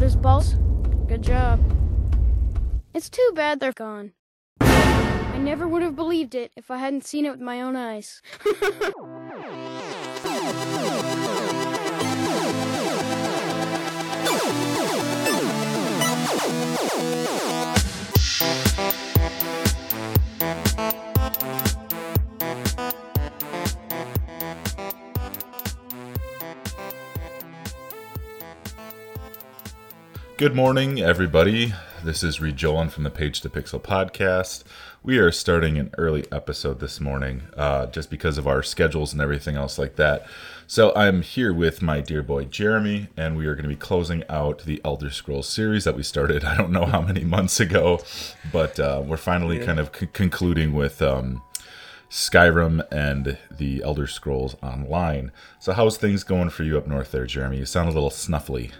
father's balls? Good job. It's too bad they're gone. I never would have believed it if I hadn't seen it with my own eyes. Good morning, everybody. This is Reed Jolan from the Page to Pixel podcast. We are starting an early episode this morning uh, just because of our schedules and everything else like that. So I'm here with my dear boy Jeremy, and we are going to be closing out the Elder Scrolls series that we started I don't know how many months ago, but uh, we're finally kind of c- concluding with. Um, Skyrim and the Elder Scrolls Online. So, how's things going for you up north there, Jeremy? You sound a little snuffly.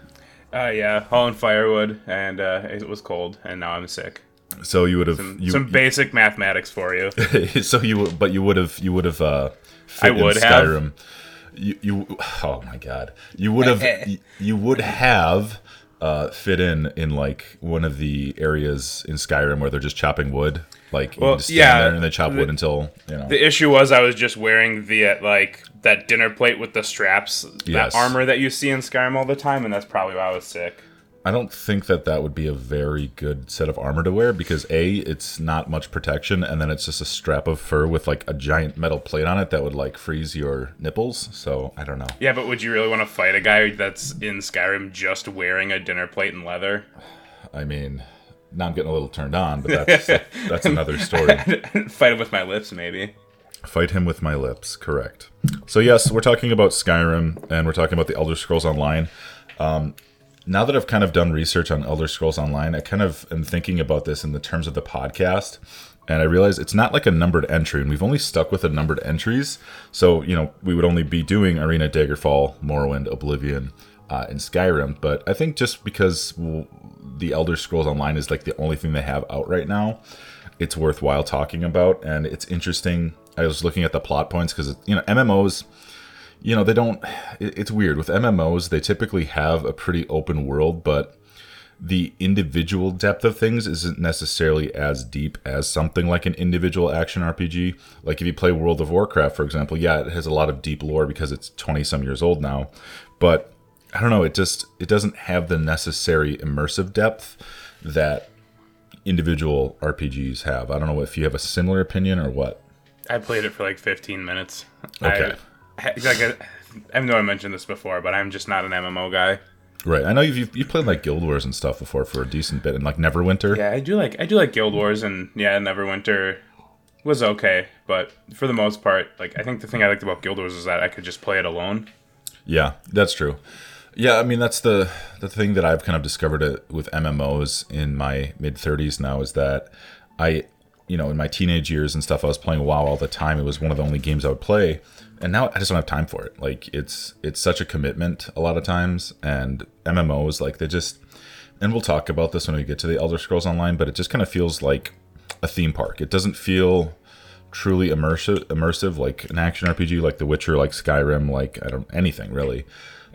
Uh, yeah, hauling firewood, and uh, it was cold, and now I'm sick. So you would have Some, you, some basic mathematics for you. so you would- but you would have you would have uh fit I in would have. Skyrim. You, you oh my god. You would have you, you would have uh fit in in like one of the areas in Skyrim where they're just chopping wood. Like you Well, just stand yeah, there and they chop the- wood until you know The issue was I was just wearing the uh, like that dinner plate with the straps, Yes. that armor that you see in Skyrim all the time, and that's probably why I was sick. I don't think that that would be a very good set of armor to wear because a it's not much protection and then it's just a strap of fur with like a giant metal plate on it that would like freeze your nipples. So I don't know. Yeah, but would you really want to fight a guy that's in Skyrim just wearing a dinner plate and leather? I mean, now I'm getting a little turned on, but that's that's another story. fight him with my lips, maybe. Fight him with my lips, correct. So yes, we're talking about Skyrim and we're talking about the Elder Scrolls Online. Um, now that I've kind of done research on Elder Scrolls Online, I kind of am thinking about this in the terms of the podcast. And I realize it's not like a numbered entry, and we've only stuck with the numbered entries. So, you know, we would only be doing Arena, Daggerfall, Morrowind, Oblivion, uh, and Skyrim. But I think just because the Elder Scrolls Online is like the only thing they have out right now, it's worthwhile talking about. And it's interesting. I was looking at the plot points because, you know, MMOs, you know, they don't, it- it's weird. With MMOs, they typically have a pretty open world, but the individual depth of things isn't necessarily as deep as something like an individual action RPG. Like if you play World of Warcraft, for example, yeah, it has a lot of deep lore because it's 20 some years old now. But I don't know, it just it doesn't have the necessary immersive depth that individual RPGs have. I don't know if you have a similar opinion or what. I played it for like 15 minutes. Okay. I, like, I, I know I mentioned this before, but I'm just not an MMO guy. Right. I know you've you've- you've played like Guild Wars and stuff before for a decent bit and like Neverwinter. Yeah, I do like I do like Guild Wars and yeah, Neverwinter was okay, but for the most part, like I think the thing I liked about Guild Wars is that I could just play it alone. Yeah, that's true. Yeah, I mean that's the the thing that I've kind of discovered it with MMOs in my mid 30s now is that I you know, in my teenage years and stuff I was playing WoW all the time. It was one of the only games I would play. And now I just don't have time for it. Like it's it's such a commitment a lot of times and MMOs like they just and we'll talk about this when we get to the Elder Scrolls Online, but it just kind of feels like a theme park. It doesn't feel truly immersive immersive like an action RPG like The Witcher, like Skyrim, like I don't anything really.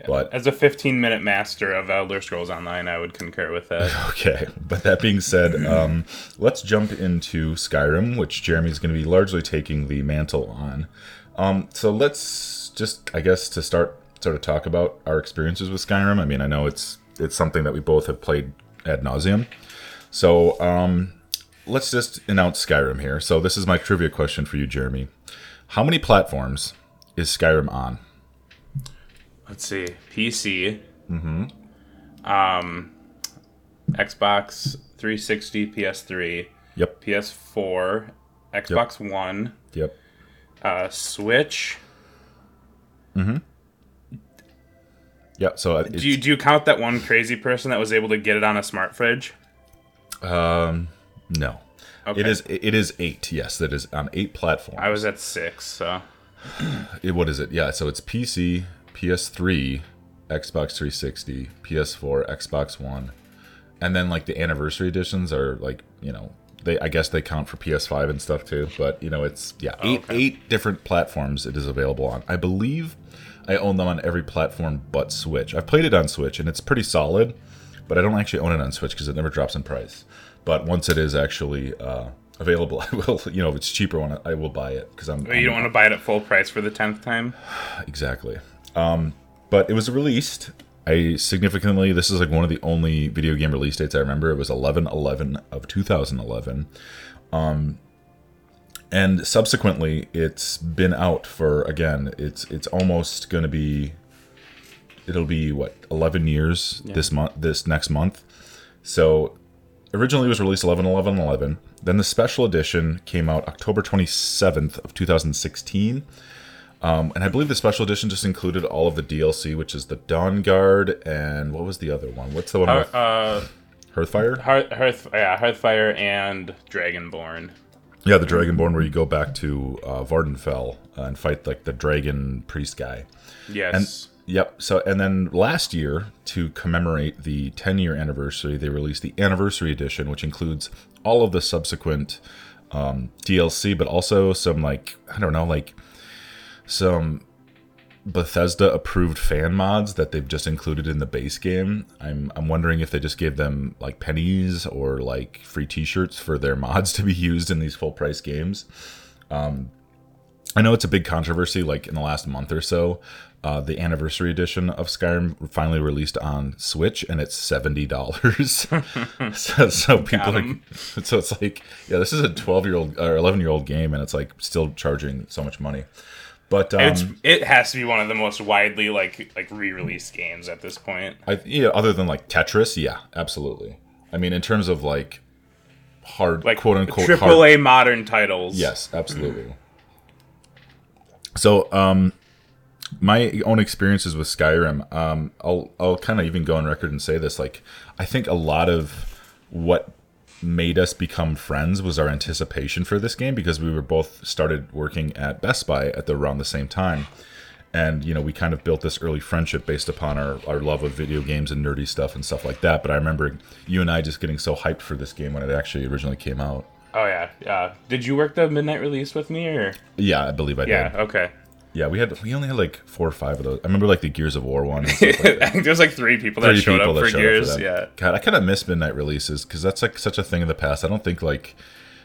But As a 15 minute master of Elder Scrolls Online, I would concur with that. okay, but that being said, um, let's jump into Skyrim, which Jeremy's going to be largely taking the mantle on. Um, so let's just, I guess, to start, sort of talk about our experiences with Skyrim. I mean, I know it's it's something that we both have played ad nauseum. So um, let's just announce Skyrim here. So this is my trivia question for you, Jeremy. How many platforms is Skyrim on? Let's see, PC, mm-hmm. um, Xbox 360, PS3, Yep, PS4, Xbox One, yep. uh, Switch. Mm-hmm. Yeah, so Do you, do you count that one crazy person that was able to get it on a smart fridge? Um, no. Okay. It is it is eight. Yes, that is on eight platforms. I was at six, so It- what is it? Yeah, so it's PC, PS3, Xbox 360, PS4, Xbox One, and then like the anniversary editions are like you know they I guess they count for PS5 and stuff too. But you know it's yeah oh, eight okay. eight different platforms it is available on. I believe I own them on every platform but Switch. I've played it on Switch and it's pretty solid. but I don't actually own it on Switch because it never drops in price. But once it is actually uh, available, I will. You know, if it's cheaper one, I will buy it because I'm. But you don't want to buy it at full price for the tenth time. exactly. Um, but it was released. I significantly. This is like one of the only video game release dates I remember. It was 11 11 of 2011. Um, and subsequently, it's been out for again. It's it's almost going to be. It'll be what 11 years this month. This next month. So originally it was released 11 11 11 then the special edition came out october 27th of 2016 um, and i believe the special edition just included all of the dlc which is the Dawnguard and what was the other one? What's the one Uh, with uh, hearthfire? Hearth, Hearth, yeah, Hearthfire and Dragonborn. yeah the dragonborn where you go back to uh, Vvardenfell and fight like the dragon priest guy. Yes. Yep. So, and then last year, to commemorate the 10 year anniversary, they released the anniversary edition, which includes all of the subsequent um, DLC, but also some, like, I don't know, like some Bethesda approved fan mods that they've just included in the base game. I'm, I'm wondering if they just gave them like pennies or like free t shirts for their mods to be used in these full price games. Um, I know it's a big controversy, like in the last month or so. Uh, the anniversary edition of Skyrim finally released on Switch, and it's seventy dollars. so, so people so it's like, yeah, this is a twelve-year-old or eleven-year-old game, and it's like still charging so much money. But um, it's it has to be one of the most widely like like re-released games at this point. I, yeah, other than like Tetris, yeah, absolutely. I mean, in terms of like hard, Like quote unquote, triple hard, A modern titles. Yes, absolutely. So, um, my own experiences with Skyrim, um, I'll I'll kind of even go on record and say this. Like, I think a lot of what made us become friends was our anticipation for this game because we were both started working at Best Buy at the around the same time. And you know, we kind of built this early friendship based upon our, our love of video games and nerdy stuff and stuff like that. But I remember you and I just getting so hyped for this game when it actually originally came out. Oh yeah, yeah. Did you work the midnight release with me or? Yeah, I believe I did. Yeah. Okay. Yeah, we had we only had like four or five of those. I remember like the Gears of War one. Like I that. there's like three people that Three showed people up that for showed Gears. up for that. yeah. God, I kind of miss midnight releases because that's like such a thing in the past. I don't think like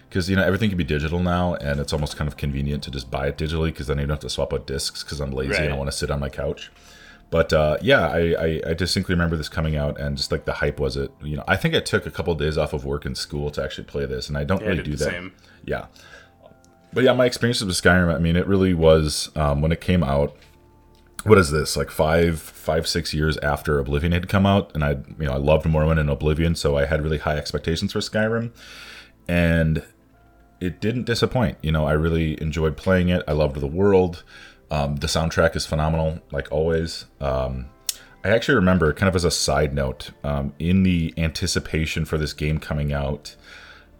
because you know everything can be digital now, and it's almost kind of convenient to just buy it digitally because then you don't have to swap out discs because I'm lazy and I want to sit on my couch. But uh, yeah, I, I, I distinctly remember this coming out and just like the hype was it. You know, I think I took a couple of days off of work and school to actually play this, and I don't Yeah, I really did do that. same. Yeah. But yeah, my experiences with Skyrim, I mean, it really was um, when it came out. What is this? Like five, five, six years after Oblivion had come out, and I, you know, I loved Morrowind and Oblivion, so I had really high expectations for Skyrim, and it didn't disappoint. You know, I really enjoyed playing it. I loved the world. Um, the soundtrack is phenomenal, like always. Um, I actually remember, kind of as a side note, um, in the anticipation for this game coming out,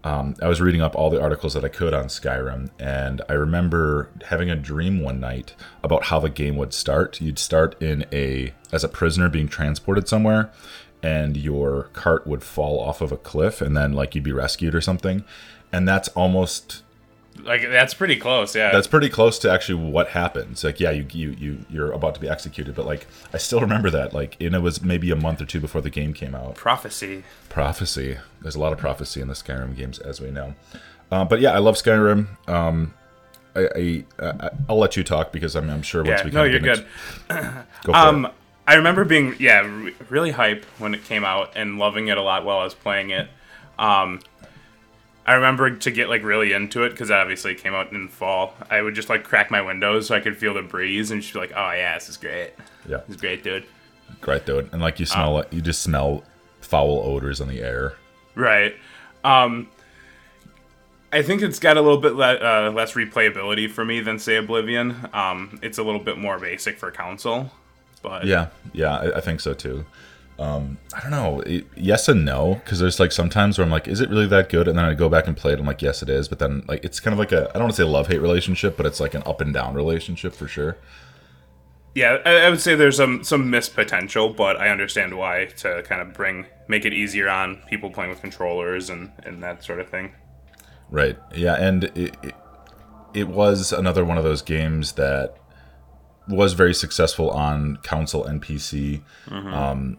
um, I was reading up all the articles that I could on Skyrim, and I remember having a dream one night about how the game would start. You'd start in a as a prisoner being transported somewhere, and your cart would fall off of a cliff, and then like you'd be rescued or something. And that's almost Like that's pretty close. Yeah. that's pretty close to actually what happens. Like, yeah, you you you you're about to be executed, but like I still remember that. Like, and it was maybe a month or two before the game came out. prophecy. Prophecy. There's a lot of prophecy in the Skyrim games, as we know. Uh, but yeah, I love Skyrim. Um, I, I, I I'll let you talk because I'm, I'm sure once Yeah. we No, you're good. Go for Um, it. I remember being yeah re- really hype when it came out and loving it a lot while I was playing it. Um, I remember to get like really into it because obviously it came out in fall. I would just like crack my windows so I could feel the breeze and just be like, "Oh yeah, this is great. Yeah, This is great, dude." great dude. And like you smell Uh, it, you just smell foul odors in the air. Right. Um, I think it's got a little bit le- uh, less replayability for me than say Oblivion. Um, it's a little bit more basic for console, but Yeah, yeah, I, I think so too. Um, I don't know. It, yes and no, because there's like sometimes where I'm like, is it really that good? And then I go back and play it. I'm like, yes, it is. But then like it's kind of like a I don't want to say love hate relationship, but it's like an up and down relationship for sure. yeah, I, I would say there's some some missed potential, but I understand why to kind of bring make it easier on people playing with controllers and and that sort of thing. Right. Yeah, and it, it it was another one of those games that was very successful on console and PC. Um,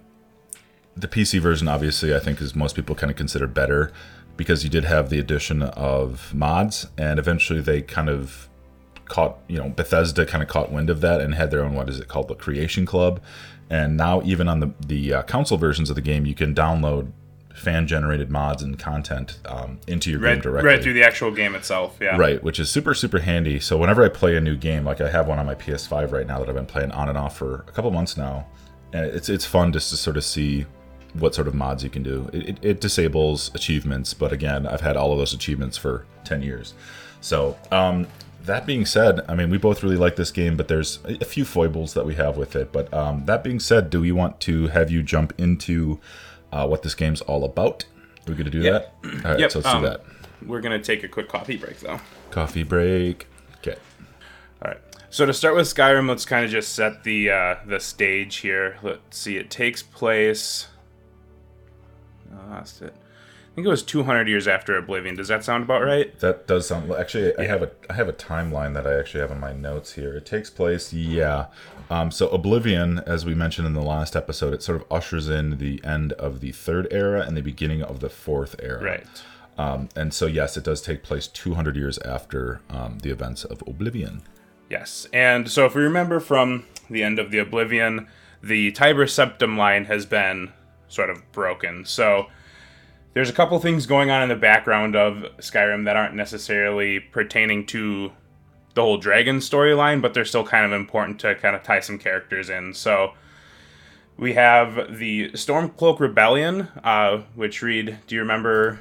the PC version, obviously, I think is most people kind of consider better because you did have the addition of mods, and eventually they kind of caught, you know, Bethesda kind of caught wind of that and had their own what is it called, the Creation Club, and now even on the the uh, console versions of the game, you can download fan generated mods and content um, into your game Right, directly. right through the actual game itself. Yeah. Right, which is super super handy. So whenever I play a new game, like I have one on my PS5 right now that I've been playing on and off for a couple months now, and it's it's fun just to sort of see what sort of mods you can do. It, it, it disables achievements, but again, I've had all of those achievements for ten years. So um, that being said, I mean we both really like this game, but there's a few foibles that we have with it. But um, that being said, do we want to have you jump into uh, what this game's all about? Are we going to do Yep. that? All right, Yep, so let's um, do that. We're gonna take a quick coffee break though. Coffee break. Okay. All right. So to start with Skyrim, let's kind of just set the uh, the stage here. Let's see. It takes place. I lost it. I think it was 200 years after Oblivion. Does that sound about right? That does sound actually. I have a I have a timeline that I actually have in my notes here. It takes place, yeah. Um, so Oblivion, as we mentioned in the last episode, it sort of ushers in the end of the third era and the beginning of the fourth era. Right. Um, and so yes, it does take place 200 years after um, the events of Oblivion. Yes. And so if we remember from the end of the Oblivion, the Tiber Septim line has been sort of broken. So there's a couple things going on in the background of Skyrim that aren't necessarily pertaining to the whole dragon storyline, but they're still kind of important to kind of tie some characters in. So we have the Stormcloak Rebellion, uh, which read, do you remember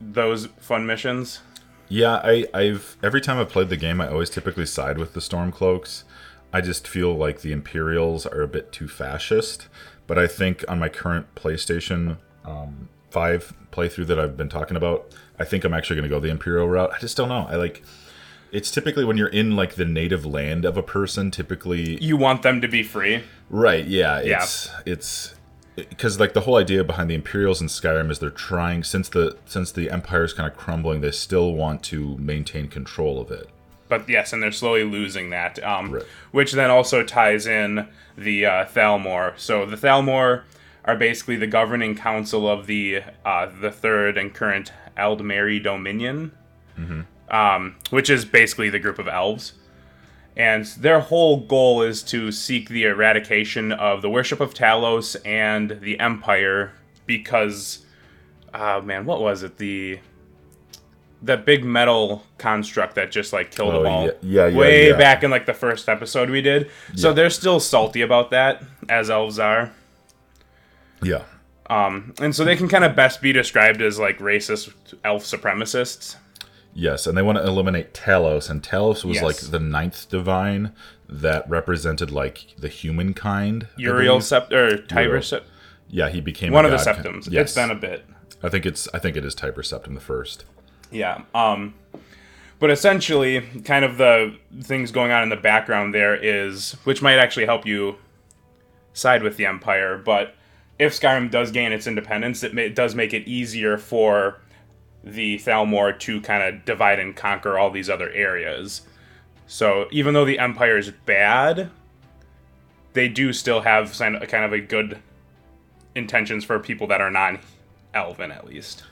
those fun missions? Yeah, I, I've every time I've played the game, I always typically side with the Stormcloaks. I just feel like the Imperials are a bit too fascist. But I think on my current PlayStation um, Five playthrough that I've been talking about, I think I'm actually going to go the Imperial route. I just don't know. I like. It's typically when you're in like the native land of a person. Typically, You want them to be free. Right. Yeah. Yeah. It's it's because like the whole idea behind the Imperials in Skyrim is they're trying since the since the Empire's kind of crumbling, they still want to maintain control of it. But yes, and they're slowly losing that. Um, Right. Which then also ties in the uh, Thalmor. So the Thalmor are basically the governing council of the uh, the third and current Aldmeri Dominion, um, which is basically the group of elves. And their whole goal is to seek the eradication of the worship of Talos and the Empire because, oh man, what was it? The that big metal construct that just like killed Oh, them all. yeah- yeah, yeah, way yeah. back in like the first episode we did. So Yeah. they're still salty about that, as elves are. Yeah. Um, and so they can kind of best be described as like racist elf supremacists. Yes, and they want to eliminate Talos, and Talos was Yes. like the ninth divine that represented like the humankind. Uriel. Sept or Tiber. Sept- Yeah, he became one of the Septims. Yes. It's been a bit. I think it's I think it is Tiber Septim the first. Yeah. Um, but essentially, kind of the things going on in the background there is, which might actually help you side with the Empire. But if Skyrim does gain its independence, it, ma- it does make it easier for the Thalmor to kind of divide and conquer all these other areas. So even though the Empire is bad, they do still have kind of a good intentions for people that are non-elven, at least.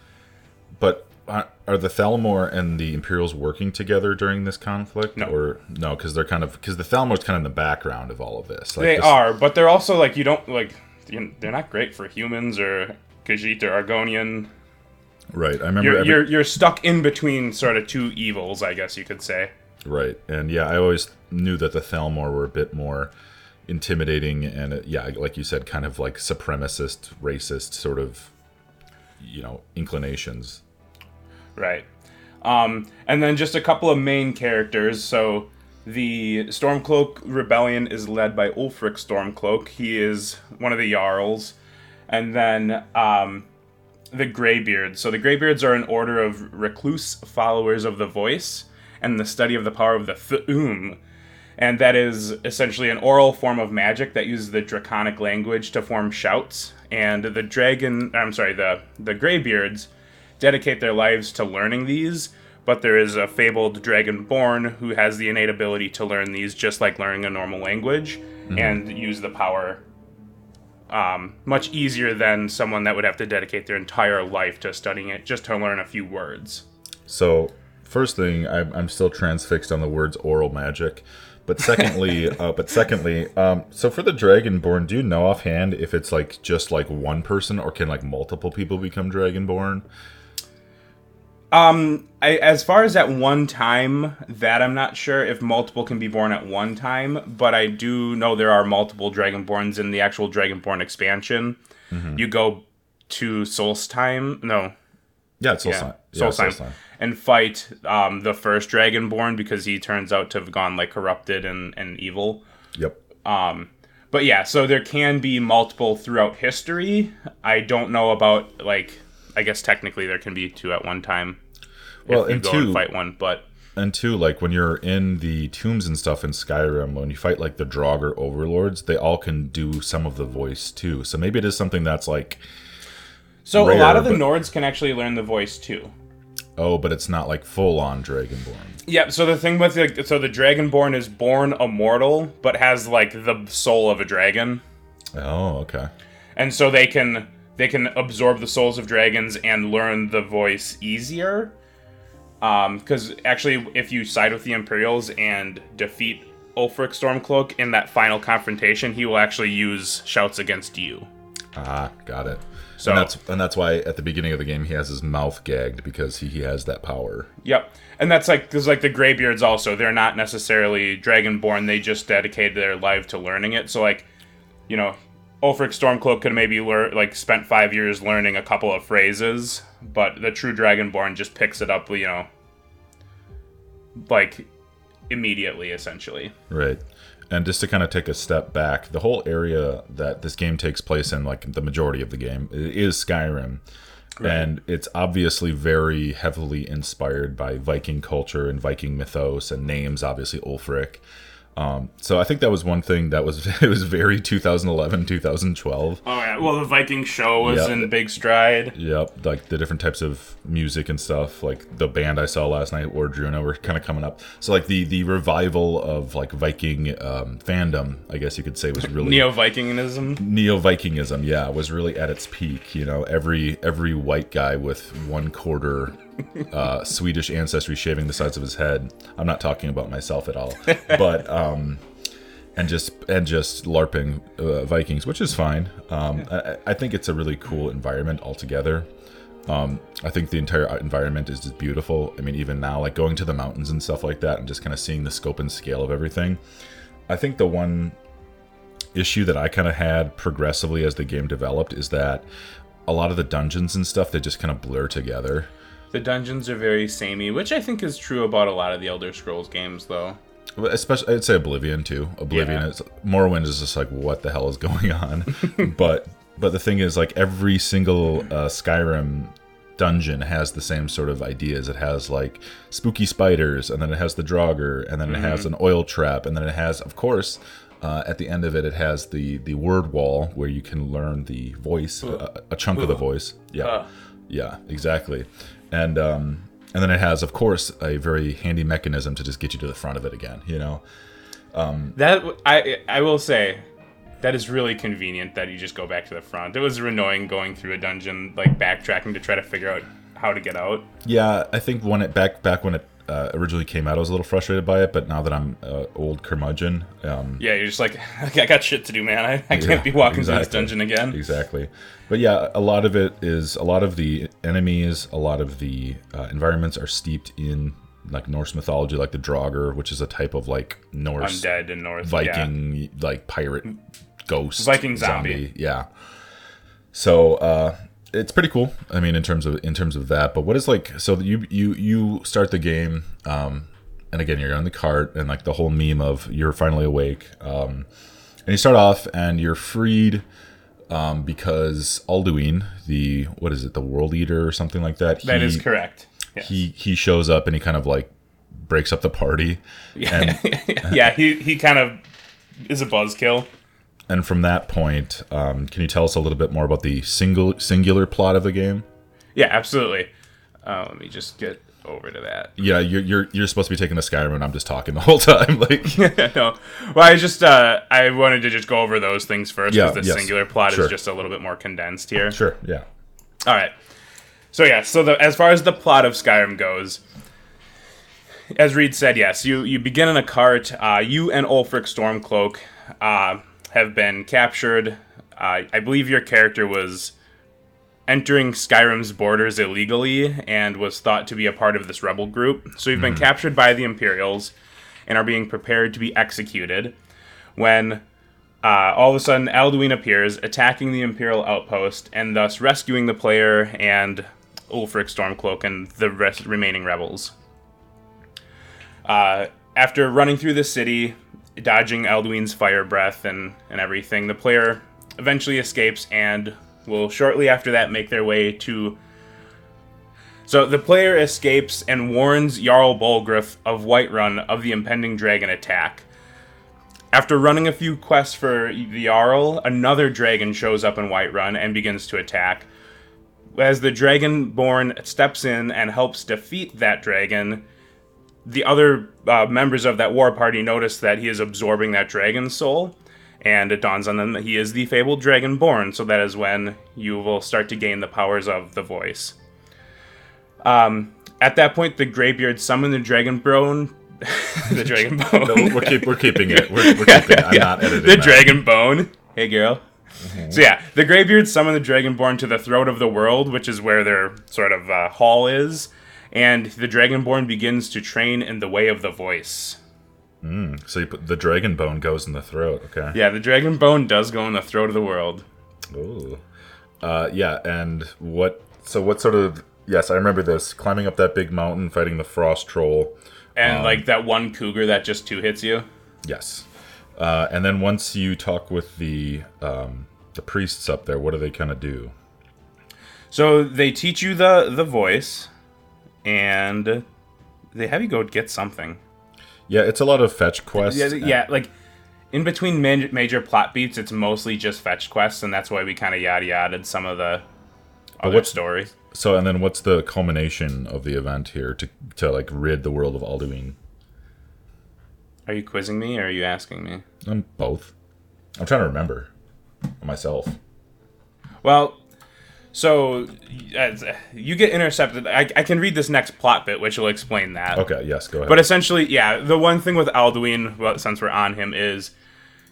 But are are the Thalmor and the Imperials working together during this conflict? No. Or no, because they're kind of because the Thalmor's kind of in the background of all of this. Like They this- are, but they're also like you don't like you- they're not great for humans or Khajiit or Argonian. right. I remember You're every, you're you're stuck in between sort of two evils, I guess you could say. right, and yeah, I always knew that the Thalmor were a bit more intimidating and uh, yeah, like you said, kind of like supremacist, racist sort of you know inclinations. Right. Um, and then just a couple of main characters. So the Stormcloak Rebellion is led by Ulfric Stormcloak. He is one of the Jarls. And then um, the Greybeards. So the Greybeards are an order of recluse followers of the voice and the study of the power of the Thu'um. And that is essentially an oral form of magic that uses the draconic language to form shouts. And the dragon, I'm sorry, the, the Greybeards dedicate their lives to learning these, but there is a fabled dragonborn who has the innate ability to learn these just like learning a normal language and use the power um, much easier than someone that would have to dedicate their entire life to studying it just to learn a few words. So, first thing, I'm, I'm still transfixed on the words oral magic. But secondly, uh, but secondly, um, so for the Dragonborn, do you know offhand if it's like just like one person or can like multiple people become Dragonborn? Um, I, as far as at one time, that I'm not sure if multiple can be born at one time, but I do know there are multiple Dragonborns in the actual Dragonborn expansion. You go to Solstheim, no, Yeah, it's yeah, Solstheim. Yeah, Solstheim, Solstheim. and fight um, the first Dragonborn because he turns out to have gone like corrupted and, and evil. Yep. Um, But yeah, so there can be multiple throughout history. I don't know about like I guess technically there can be two at one time. Well, if you and go two- and fight one, but And two, like when you're in the tombs and stuff in Skyrim, when you fight like the Draugr overlords, they all can do some of the voice too. So maybe it is something that's like, so a lot of the but- Nords can actually learn the voice too. oh, but it's not like full on Dragonborn. Yeah, so the thing with the, so the Dragonborn is born immortal, but has like the soul of a dragon, Oh, okay. and so they can they can absorb the souls of dragons and learn the voice easier. Um, because actually, if you side with the Imperials and defeat Ulfric Stormcloak in that final confrontation, he will actually use shouts against you. Ah, got it. So- and that's and that's why at the beginning of the game he has his mouth gagged because he, he has that power. Yep, and that's like because like the Greybeards also they're not necessarily Dragonborn. They just dedicated their life to learning it. So like, you know, Ulfric Stormcloak could maybe learn like spent five years learning a couple of phrases, but the true Dragonborn just picks it up. You know, like immediately, essentially. Right. And just to kind of take a step back, the whole area that this game takes place in, like the majority of the game, is Skyrim. And it's obviously very heavily inspired by Viking culture and Viking mythos and names, obviously Ulfric. Um, so I think that was one thing that was it was very 2011, 2012. Oh yeah, well the Viking show was Yep. in big stride. Yep, like the different types of music and stuff. Like the band I saw last night, Wardruna, were kind of coming up. So like the the revival of like Viking um, fandom, I guess you could say, was really Neo Vikingism. neo Vikingism. Yeah, was really at its peak. You know, every every white guy with one quarter uh, Swedish ancestry shaving the sides of his head. I'm not talking about myself at all, but um, and just and just larping uh, Vikings, which is fine. Um, I, I think it's a really cool environment altogether. Um, I think the entire environment is just beautiful. I mean, even now, like going to the mountains and stuff like that, and just kind of seeing the scope and scale of everything. I think the one issue that I kind of had progressively as the game developed is that a lot of the dungeons and stuff they just kind of blur together. The dungeons are very samey, which I think is true about a lot of the Elder Scrolls games, though. Especially, I'd say Oblivion too. Oblivion Yeah. is Morrowind is just like what the hell is going on, but but the thing is like every single uh, Skyrim dungeon has the same sort of ideas. It has like spooky spiders, and then it has the Draugr, and then it has an oil trap, and then it has, of course, uh, at the end of it, it has the the word wall where you can learn the voice, a, a chunk of the voice. Yeah, Uh. yeah, exactly, and um, and then it has, of course, a very handy mechanism to just get you to the front of it again. You know. That I I will say, that is really convenient that you just go back to the front. It was annoying going through a dungeon, like backtracking to try to figure out how to get out. Yeah, I think when it back back when it uh, originally came out, I was a little frustrated by it. But now that I'm uh, old curmudgeon, um, Yeah, you're just like, I got shit to do, man. I, I can't Yeah, be walking through this dungeon again. exactly. But yeah, a lot of it is a lot of the enemies, a lot of the uh, environments are steeped in like Norse mythology, like the Draugr, which is a type of like Norse Undead and. Yeah. Viking like pirate ghost Viking zombie. Yeah. So uh it's pretty cool. I mean in terms of in terms of that, but what is like so you you you start the game um and again you're on the cart and like the whole meme of you're finally awake. Um and you start off and you're freed um because Alduin, the what is it, the world eater or something like that. That he, is correct. Yes. He he shows up and he kind of like breaks up the party. And yeah, he, he kind of is a buzzkill. And from that point, um, can you tell us a little bit more about the single singular plot of the game? Yeah, absolutely. Uh, let me just get over to that. Yeah, you're you're you're supposed to be taking the Skyrim, and I'm just talking the whole time. Like, no, well, I just uh, I wanted to just go over those things first Yeah, because the yes, singular plot sure. is just a little bit more condensed here. sure, yeah, All right. So yeah, so the, as far as the plot of Skyrim goes, as Reed said, yes, you you begin in a cart. Uh, you and Ulfric Stormcloak uh, have been captured. Uh, I believe your character was entering Skyrim's borders illegally and was thought to be a part of this rebel group. So you've been captured by the Imperials and are being prepared to be executed. When uh, all of a sudden, Alduin appears, attacking the Imperial outpost, and thus rescuing the player and Ulfric Stormcloak and the rest remaining rebels. Uh, after running through the city, dodging Alduin's fire breath and, and everything, the player eventually escapes and will shortly after that make their way to. So the player escapes and warns Jarl Balgruuf of Whiterun of the impending dragon attack. After running a few quests for the Jarl, another dragon shows up in Whiterun and begins to attack. As the Dragonborn steps in and helps defeat that dragon, the other uh, members of that war party notice that he is absorbing that dragon's soul, and it dawns on them that he is the fabled Dragonborn, so that is when you will start to gain the powers of the voice. Um, at that point, the Greybeard summon the Dragonbone. the Dragonbone. no, we're keep we're keeping it. We're, we're keeping. it. I'm not editing the that. dragon bone. Hey, girl. So yeah, the Greybeards summon the Dragonborn to the throat of the world, which is where their sort of uh, hall is, and the Dragonborn begins to train in the way of the voice. So you put the dragon bone goes in the throat. Okay. Yeah, the Dragon Bone does go in the throat of the world. Ooh. Uh, yeah, and what? So what sort of? Yes, I remember this. Climbing up that big mountain, fighting the frost troll. And like that one cougar that just two hits you. Yes. Uh, and then once you talk with the um, the priests up there, what do they kind of do? So they teach you the the voice, and they have you go get something. Yeah, it's a lot of fetch quests. Yeah, yeah, like in between ma- major plot beats, it's mostly just fetch quests, and that's why we kind of yada yada some of the other what's- stories. So, and then what's the culmination of the event here to to like rid the world of Alduin? Are you quizzing me or are you asking me? I'm both. I'm trying to remember myself. Well, so uh, you get intercepted. I, I can read this next plot bit, which will explain that. Okay. Yes. Go ahead. But essentially, yeah, the one thing with Alduin, well, since we're on him, is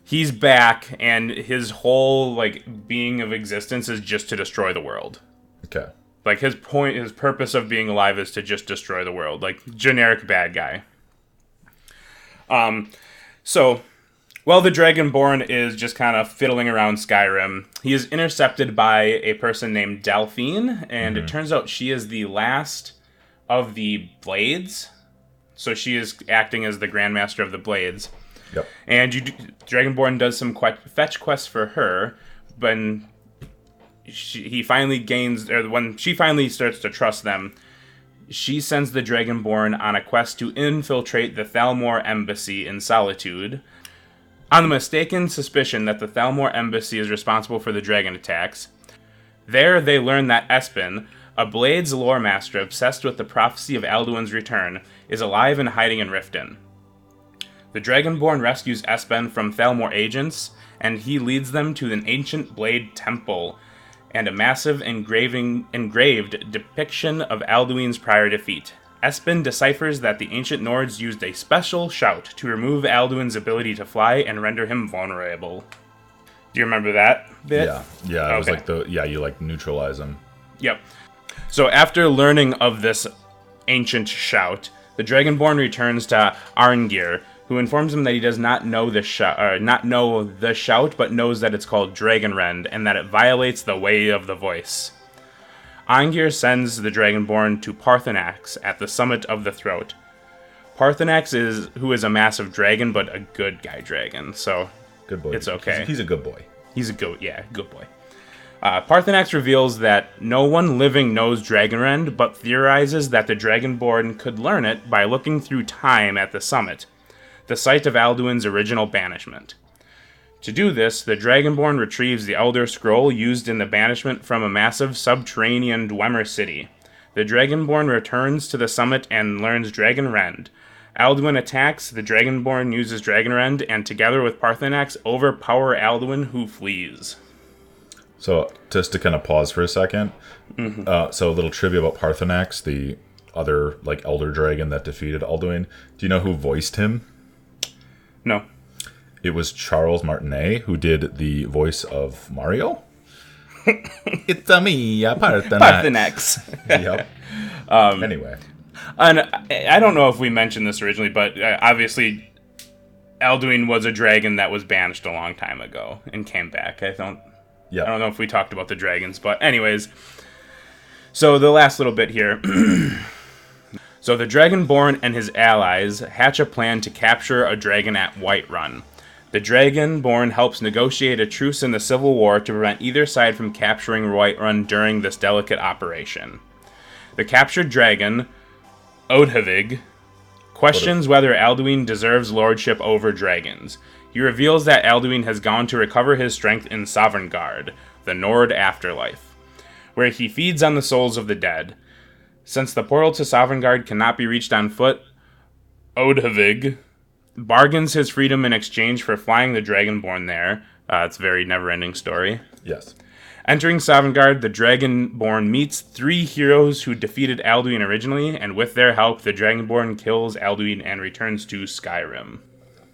he's back, and his whole like being of existence is just to destroy the world. okay. Like his point, his purpose of being alive is to just destroy the world, like generic bad guy. Um, so while the Dragonborn is just kind of fiddling around Skyrim, he is intercepted by a person named Delphine, and it mm-hmm. turns out she is the last of the Blades. So she is acting as the Grandmaster of the Blades. Yep. And you, do, Dragonborn does some fetch quests for her, when she, he finally gains, or when she finally starts to trust them, she sends the Dragonborn on a quest to infiltrate the Thalmor embassy in Solitude. On the mistaken suspicion that the Thalmor embassy is responsible for the dragon attacks, there they learn that Espen, a Blades lore master obsessed with the prophecy of Alduin's return, is alive and hiding in Riften. The Dragonborn rescues Espen from Thalmor agents, and he leads them to an ancient blade temple and a massive engraving, engraved depiction of Alduin's prior defeat. Espen deciphers that the ancient Nords used a special shout to remove Alduin's ability to fly and render him vulnerable. Do you remember that bit? Yeah. Yeah. It was like the yeah. You like neutralize him. Yep. So after learning of this ancient shout, the Dragonborn returns to Arngeir, who informs him that he does not know the shout, uh, not know the shout, but knows that it's called Dragonrend and that it violates the way of the voice. Arngeir sends the Dragonborn to Paarthurnax at the summit of the throat. Paarthurnax is who is a massive dragon, but a good guy dragon. So Good boy. It's okay. He's, he's a good boy. He's a goat, yeah, good boy. Uh, Paarthurnax reveals that no one living knows Dragonrend, but theorizes that the Dragonborn could learn it by looking through time at the summit, the site of Alduin's original banishment. To do this, the Dragonborn retrieves the Elder Scroll used in the banishment from a massive subterranean Dwemer city. The Dragonborn returns to the summit and learns Dragonrend. Alduin attacks, the Dragonborn uses Dragonrend, and together with Paarthurnax, overpower Alduin, who flees. So just to kind of pause for a 2nd uh, so a little trivia about Paarthurnax, the other like elder dragon that defeated Alduin. Do you know who voiced him? No. It was Charles Martinet who did the voice of Mario. it's a me, a Paarthurnax. Paarthurnax. yep. Um, anyway, and I I don't know if we mentioned this originally, but uh, obviously, Alduin was a dragon that was banished a long time ago and came back. I don't yeah. I don't know if we talked about the dragons, but anyways. So the last little bit here. so the Dragonborn and his allies hatch a plan to capture a dragon at Whiterun. The Dragonborn helps negotiate a truce in the Civil War to prevent either side from capturing Whiterun during this delicate operation. The captured dragon, Odahviing, questions whether Alduin deserves lordship over dragons. He reveals that Alduin has gone to recover his strength in Sovngarde, the Nord afterlife, where he feeds on the souls of the dead. Since the portal to Sovngarde cannot be reached on foot, Odahviing bargains his freedom in exchange for flying the Dragonborn there. Uh, it's a very never-ending story. yes. Entering Sovngarde, the Dragonborn meets three heroes who defeated Alduin originally, and with their help, the Dragonborn kills Alduin and returns to Skyrim.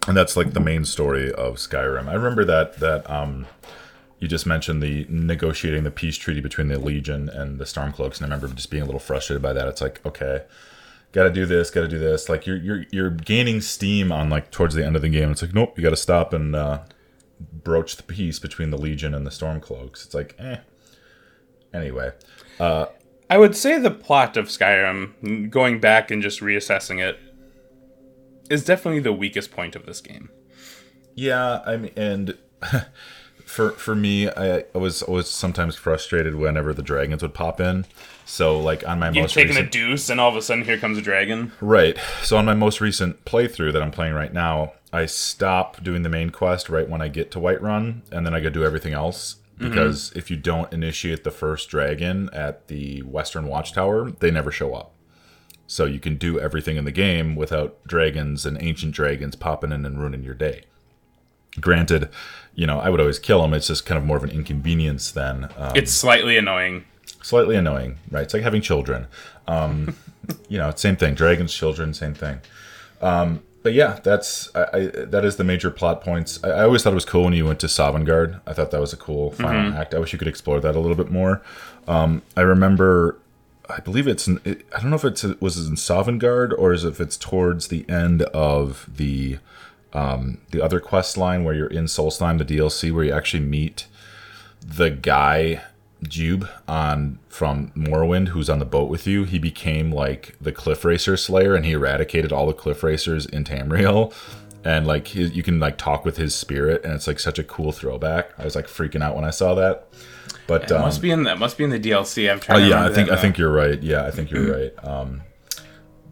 And that's like the main story of Skyrim. I remember that that um you just mentioned the negotiating the peace treaty between the Legion and the Stormcloaks, and I remember just being a little frustrated by that. It's like, okay, gotta do this, gotta do this. Like you're you're you're gaining steam on like towards the end of the game. It's like, nope, you gotta stop and uh broach the peace between the Legion and the Stormcloaks. It's like, eh. Anyway. I would say the plot of Skyrim, going back and just reassessing it, is definitely the weakest point of this game. Yeah, I mean, and for for me, I, I was always sometimes frustrated whenever the dragons would pop in. So like on my You've most taken recent, a deuce, and all of a sudden here comes a dragon. right. So on my most recent playthrough that I'm playing right now, I stop doing the main quest right when I get to Whiterun, and then I go do everything else. Mm-hmm. Because if you don't initiate the first dragon at the Western Watchtower, they never show up. So you can do everything in the game without dragons and ancient dragons popping in and ruining your day. Granted, you know, I would always kill them. It's just kind of more of an inconvenience than um, It's slightly annoying. slightly annoying, right? It's like having children. Um, you know, same thing. Dragons, children, same thing. Um, but yeah, that's I, I, that is the major plot points. I, I always thought it was cool when you went to Sovngarde. I thought that was a cool final act. I wish you could explore that a little bit more. Um, I remember, I believe it's in, it, I don't know if it's was in Sovngarde or is if it's towards the end of the um, the other quest line where you're in Solstheim, the DLC, where you actually meet the guy Jube on from Morrowind, who's on the boat with you. He became like the Cliff Racer Slayer, and he eradicated all the Cliff Racers in Tamriel. And like he, you can like talk with his spirit, and it's like such a cool throwback. I was like freaking out when I saw that. But It um, must be in that must be in the DLC. I'm Oh trying. to yeah, I think I now. think you're right. Yeah, I think you're right. Um,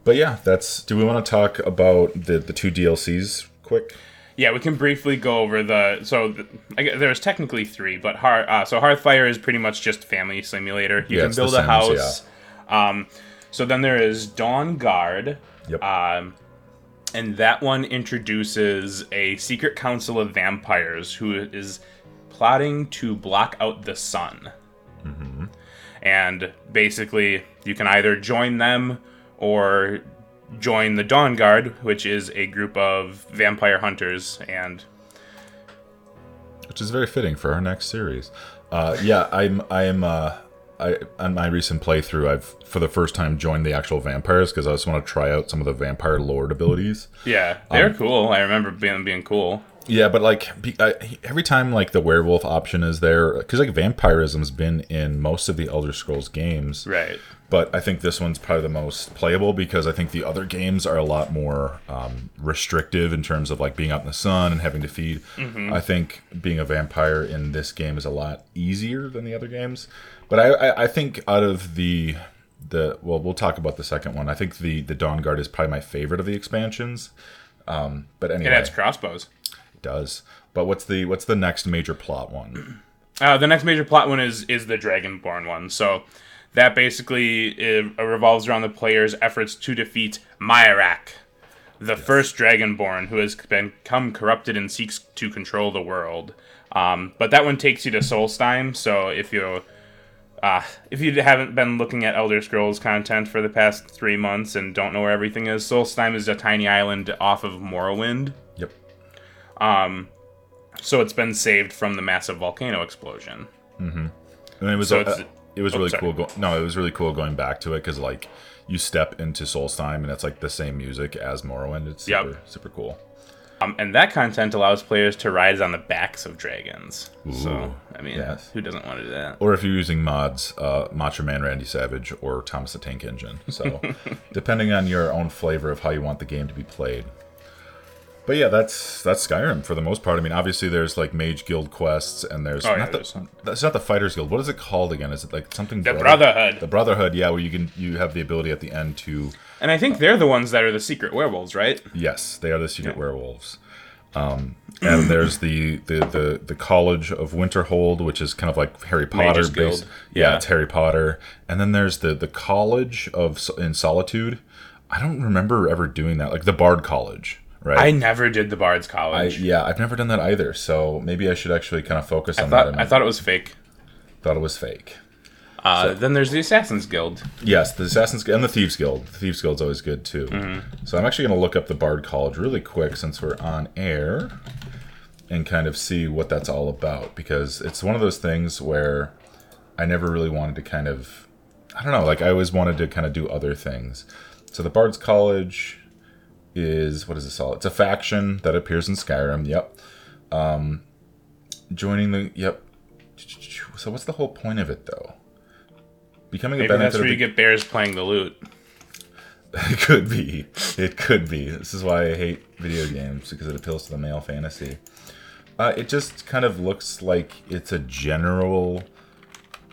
but yeah, that's. Do we want to talk about the the two DLCs quick? Yeah, we can briefly go over the. So th- I there's technically three, but Hearth. Uh, so Hearthfire is pretty much just family simulator. You Yeah, can build a Sims, house. Um, so then there is Dawnguard. Yep. Um, and that one introduces a secret council of vampires who is plotting to block out the sun. And basically, you can either join them or join the Dawnguard, which is a group of vampire hunters. And which is very fitting for our next series. Uh, yeah, I'm I'm uh, I on my recent playthrough, I've for the first time joined the actual vampires because I just want to try out some of the vampire lord abilities. yeah, they're cool. I remember being being cool. Yeah, but like I, every time like the werewolf option is there, because like vampirism's been in most of the Elder Scrolls games, Right. but I think this one's probably the most playable because I think the other games are a lot more um, restrictive in terms of like being out in the sun and having to feed. I think being a vampire in this game is a lot easier than the other games. But I, I, I think out of the the well, we'll talk about the second one. I think the the Dawnguard is probably my favorite of the expansions. Um, but anyway, It adds crossbows. Does. But what's the what's the next major plot one? Uh, the next major plot one is is the Dragonborn one. So that basically it revolves around the player's efforts to defeat Miraak, the first Dragonborn who has become corrupted and seeks to control the world. Um, but that one takes you to Solstheim, so if you uh, if you haven't been looking at Elder Scrolls content for the past three months and don't know where everything is, Solstheim is a tiny island off of Morrowind. Yep. So it's been saved from the massive volcano explosion. Mm-hmm. And it was So uh, it was oh, really sorry. cool. Go- no, it was really cool going back to it because like you step into Solstheim and it's like the same music as Morrowind. It's Yep. super super cool. Um, and that content allows players to ride on the backs of dragons. so, I mean, yes. who doesn't want to do that? Or if you're using mods, uh, Macho Man Randy Savage or Thomas the Tank Engine. So, depending on your own flavor of how you want the game to be played. But yeah, that's that's Skyrim for the most part. I mean, obviously there's like Mage Guild quests, and there's Oh, not there's the some. that's not the Fighters Guild. What is it called again? Is it like something? The Brother- Brotherhood. The Brotherhood, yeah, where you can you have the ability at the end to And I think they're the ones that are the secret werewolves, right? Yes, they are the secret Yeah. werewolves. Um, and there's the, the, the, the College of Winterhold, which is kind of like Harry Potter. Mages based- Guild. Yeah, Yeah. it's Harry Potter. And then there's the, the College of in Solitude. I don't remember ever doing that, like the Bard College, right? I never did the Bard's I, College. yeah, I've never done that either. So maybe I should actually kind of focus I, on thought that. I thought it was fake. thought it was fake. Uh, then there's the Assassin's Guild. Yes, the Assassin's Guild and the Thieves Guild. The Thieves Guild's always good too. Mm-hmm. So I'm actually going to look up the Bard College really quick since we're on air and kind of see what that's all about because it's one of those things where I never really wanted to kind of I don't know, like I always wanted to kind of do other things. So the Bard's College is what is this all? It's a faction that appears in Skyrim. Yep. Um joining the yep. So what's the whole point of it though? Becoming Maybe a benefit that's where you get bears playing the lute. It could be. It could be. This is why I hate video games because it appeals to the male fantasy. Uh, it just kind of looks like it's a general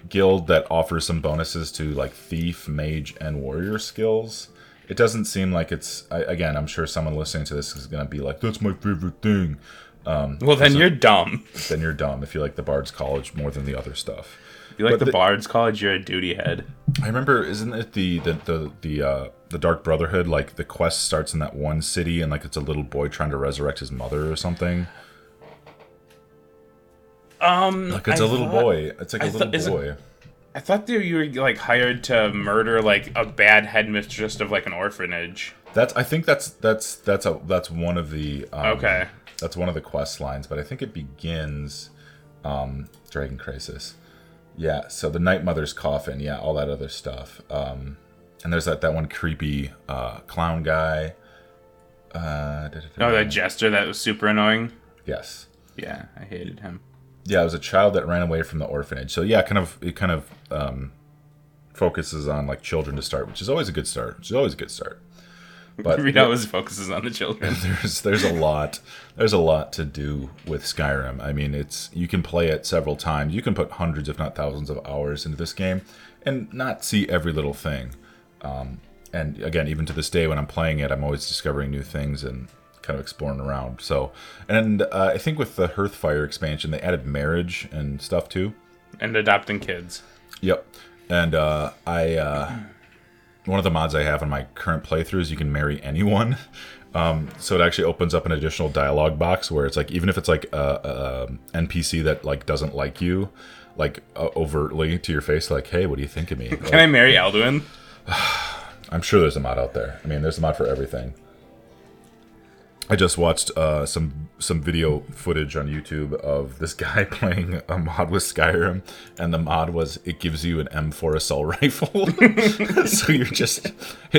guild that offers some bonuses to like thief, mage, and warrior skills. It doesn't seem like it's. I, again, I'm sure someone listening to this is going to be like, "That's my favorite thing." Well, then you're dumb. Then you're dumb if you like the Bard's College more than the other stuff. If you like the, the- Bard's College, you're a duty head. I remember, isn't it the the the the uh, the Dark Brotherhood? Like the quest starts in that one city, and like it's a little boy trying to resurrect his mother or something. Um, Like it's a a little boy. It's like a I little thought- is it- boy. I thought that you were like hired to murder like a bad headmistress of like an orphanage. That's I think that's that's that's a that's one of the um, Okay. That's one of the quest lines, but I think it begins um, Dragon Crisis. Yeah, so the Night Mother's coffin, yeah, all that other stuff. Um, and there's that that one creepy uh, clown guy. Uh, No, that jester that was super annoying. yes. Yeah, I hated him. Yeah, it was a child that ran away from the orphanage. So yeah, kind of it kind of um, focuses on like children to start, which is always a good start. Which is always a good start. But Read always focuses on the children. there's there's a lot there's a lot to do with Skyrim. I mean, it's you can play it several times. You can put hundreds, if not thousands, of hours into this game and not see every little thing. Um, and again, even to this day, when I'm playing it, I'm always discovering new things and kind of exploring around. So, and uh, I think with the Hearthfire expansion, they added marriage and stuff too. and adopting kids. Yep. And uh, I uh, one of the mods I have in my current playthrough is you can marry anyone. Um, so it actually opens up an additional dialogue box where it's like even if it's like a, a NPC that like doesn't like you, like uh, overtly to your face, like hey, what do you think of me? Can I marry Alduin? I'm sure there's a mod out there. I mean, there's a mod for everything. I just watched uh, some some video footage on YouTube of this guy playing a mod with Skyrim, and the mod was it gives you an M4 assault rifle. so you're just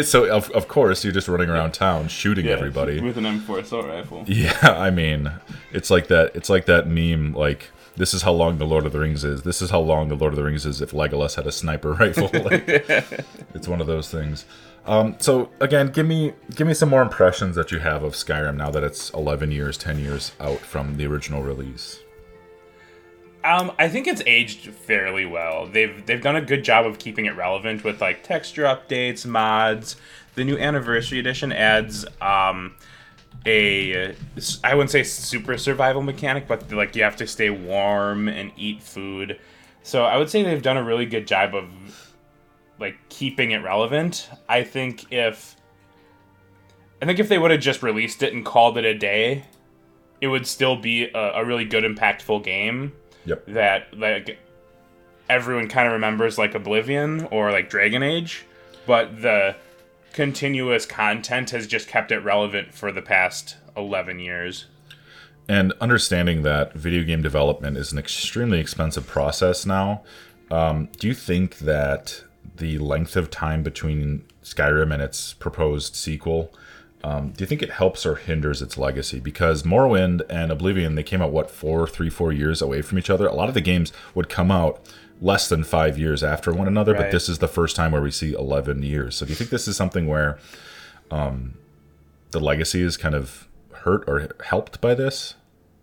so of, of course you're just running around town shooting everybody. with an M4 assault rifle. Yeah, I mean, it's like that. It's like that meme. Like this is how long the Lord of the Rings is. This is how long the Lord of the Rings is if Legolas had a sniper rifle. Like, it's one of those things. Um, so again, give me give me some more impressions that you have of Skyrim now that it's 11 years, 10 years out from the original release. Um, I think it's aged fairly well. They've they've done a good job of keeping it relevant with like texture updates, mods. The new anniversary edition adds um a I wouldn't say super survival mechanic, but like you have to stay warm and eat food. So I would say they've done a really good job of like keeping it relevant. I think if I think if they would have just released it and called it a day, it would still be a, a really good, impactful game Yep. that like everyone kind of remembers like Oblivion or like Dragon Age, but the continuous content has just kept it relevant for the past 11 years. and understanding that video game development is an extremely expensive process now um, do you think that the length of time between skyrim and its proposed sequel um, do you think it helps or hinders its legacy? Because morrowind and oblivion they came out what four three four years away from each other? A lot of the games would come out less than five years after one another but this is the first time where we see 11 years. So do you think this is something where um, the legacy is kind of hurt or helped by this?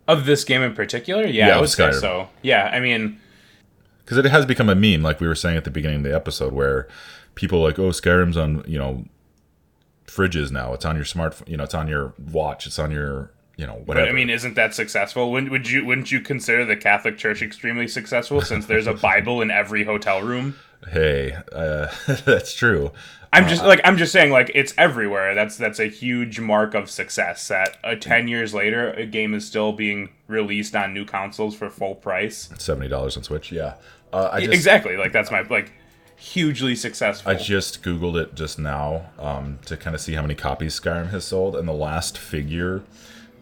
Of this game in particular, yeah, Yeah, I would say so. Yeah, I mean, because it has become a meme, like we were saying at the beginning of the episode, where people are like, "Oh, Skyrim's on you know fridges now. It's on your smartphone. You know, it's on your watch. It's on your you know but whatever." I mean, isn't that successful? Wouldn't would you wouldn't you consider the Catholic Church extremely successful since there's a Bible in every hotel room? hey, uh, that's true. I'm just like I'm just saying like it's everywhere. That's that's a huge mark of success. That uh, ten years later, a game is still being released on new consoles for full price. Seventy dollars on Switch. Yeah, uh, I just exactly, like that's my like hugely successful. I just googled it just now um, to kind of see how many copies Skyrim has sold, and the last figure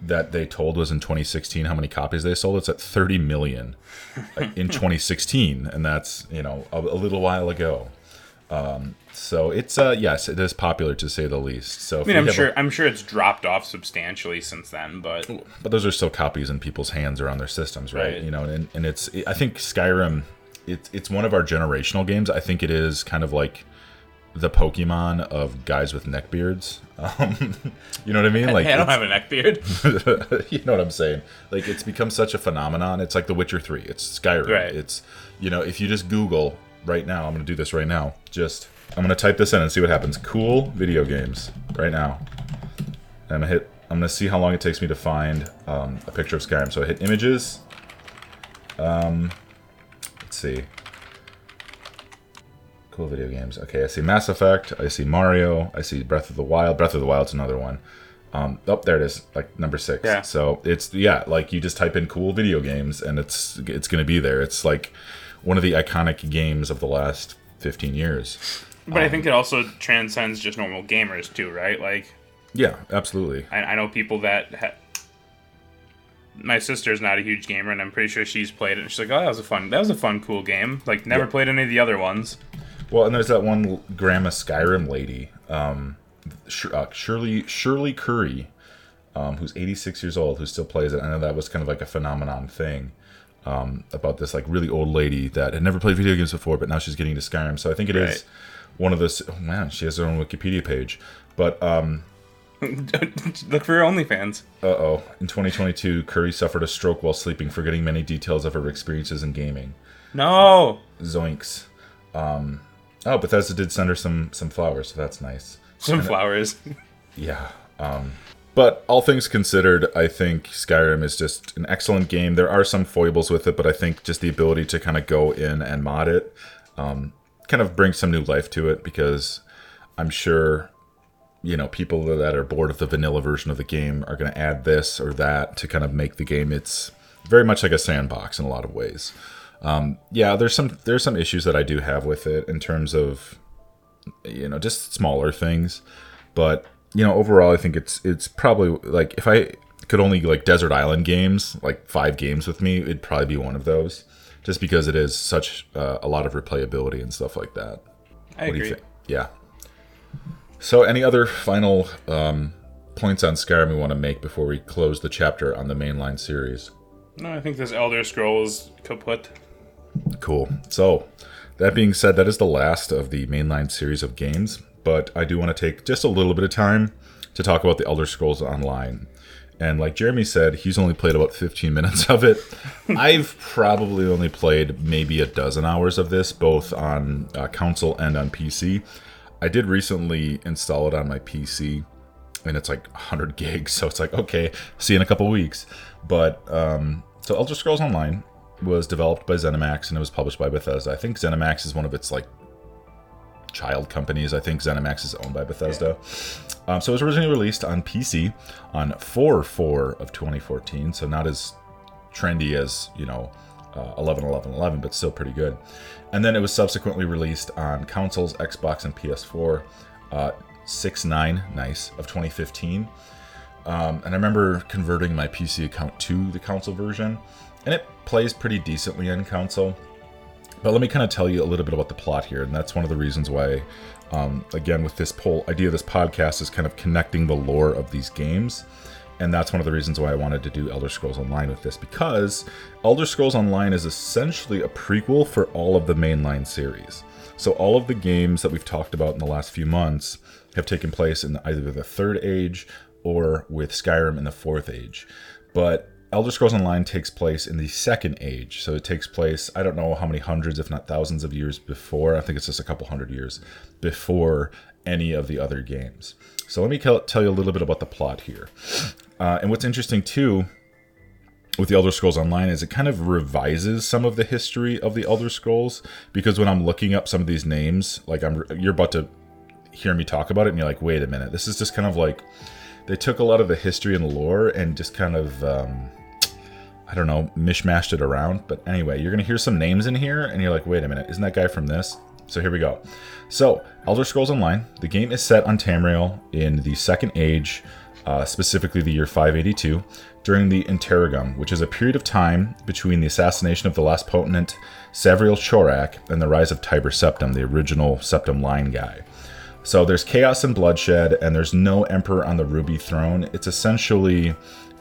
that they told was in 2016 how many copies they sold. It's at 30 million like, in 2016, and that's you know a, a little while ago. Um, so it's uh yes, it is popular to say the least. So I mean, I'm sure I'm sure it's dropped off substantially since then, but but those are still copies in people's hands or on their systems, right? Right. You know, and, and it's I think Skyrim, it's it's one of our generational games. I think it is kind of like the Pokemon of guys with neckbeards. Um, you know what I mean? Like hey, I don't have a neck beard. you know what I'm saying? Like it's become such a phenomenon. It's like The Witcher 3. It's Skyrim. Right. It's you know, if you just Google right now, I'm gonna do this right now. Just I'm gonna type this in and see what happens. Cool video games right now. And I'm gonna hit I'm gonna see how long it takes me to find um, a picture of Skyrim. So I hit images. Um let's see. Cool video games. Okay, I see Mass Effect, I see Mario, I see Breath of the Wild. Breath of the Wild's another one. Um, oh, there it is, like number six. Yeah. So it's yeah, like you just type in cool video games and it's it's gonna be there. It's like one of the iconic games of the last 15 years. But I think it also transcends just normal gamers too, right? Like Yeah, absolutely. I, I know people that ha- my sister's not a huge gamer, and I'm pretty sure she's played it. And she's like, "Oh, that was a fun, that was a fun, cool game." Like, never Yeah. played any of the other ones. Well, and there's that one Grandma Skyrim lady, um, Sh- uh, Shirley Shirley Curry, um, who's 86 years old, who still plays it. I know that was kind of like a phenomenon thing um, about this like really old lady that had never played video games before, but now she's getting to Skyrim. So I think it is Right. one of those. Oh man, she has her own Wikipedia page. But um, Look for your OnlyFans. uh oh, in 2022, Curry suffered a stroke while sleeping, forgetting many details of her experiences in gaming. No, Zoinks. Um, oh, Bethesda did send her some some flowers, so that's nice. some flowers. Yeah. Um, but all things considered, I think Skyrim is just an excellent game. There are some foibles with it, but I think just the ability to kind of go in and mod it um, kind of brings some new life to it because I'm sure, you know, people that are bored of the vanilla version of the game are going to add this or that to kind of make the game. It's very much like a sandbox in a lot of ways. Um, yeah, there's some there's some issues that I do have with it in terms of you know just smaller things but you know overall i think it's it's probably like if i could only like desert island games like five games with me it'd probably be one of those just because it is such uh, a lot of replayability and stuff like that I what do agree. you think yeah so any other final um, points on skyrim we want to make before we close the chapter on the mainline series No, I think this Elder Scrolls is kaput. Cool. So, that being said, that is the last of the mainline series of games, but I do want to take just a little bit of time to talk about the Elder Scrolls Online. And like Jeremy said, he's only played about 15 minutes of it. I've probably only played maybe a dozen hours of this, both on uh, console and on PC. I did recently install it on my PC, and it's like 100 gigs, so it's like, okay, see you in a couple weeks. But, um, so Elder Scrolls Online was developed by ZeniMax and it was published by Bethesda. I think ZeniMax is one of its like child companies. I think ZeniMax is owned by Bethesda. Um, so it was originally released on PC on 4 4 of 2014, so not as trendy as, you know, uh, 11 11 11, but still pretty good. And then it was subsequently released on consoles, Xbox, and PS4. Uh, 6 9, nice, of 2015. Um, and I remember converting my PC account to the console version, and it plays pretty decently on console. But let me kind of tell you a little bit about the plot here, and that's one of the reasons why, um, again, with this whole idea this podcast is kind of connecting the lore of these games. And that's one of the reasons why I wanted to do Elder Scrolls Online with this, because Elder Scrolls Online is essentially a prequel for all of the mainline series. So all of the games that we've talked about in the last few months have taken place in either the third age or with Skyrim in the fourth age. But Elder Scrolls Online takes place in the second age. So it takes place, I don't know how many hundreds, if not thousands of years before. I think it's just a couple hundred years before any of the other games. So let me tell you a little bit about the plot here. Uh, and what's interesting too with the Elder Scrolls Online is it kind of revises some of the history of the Elder Scrolls because when I'm looking up some of these names, like I'm you're about to hear me talk about it and you're like, wait a minute, this is just kind of like they took a lot of the history and lore and just kind of um, I don't know, mishmashed it around. But anyway, you're gonna hear some names in here, and you're like, wait a minute, isn't that guy from this? So here we go. So Elder Scrolls Online, the game is set on Tamriel in the Second Age, uh, specifically the year 582, during the Interregnum, which is a period of time between the assassination of the last potentate Savirien-Chorak and the rise of Tiber Septim, the original Septim line guy. So there's chaos and bloodshed, and there's no emperor on the ruby throne. It's essentially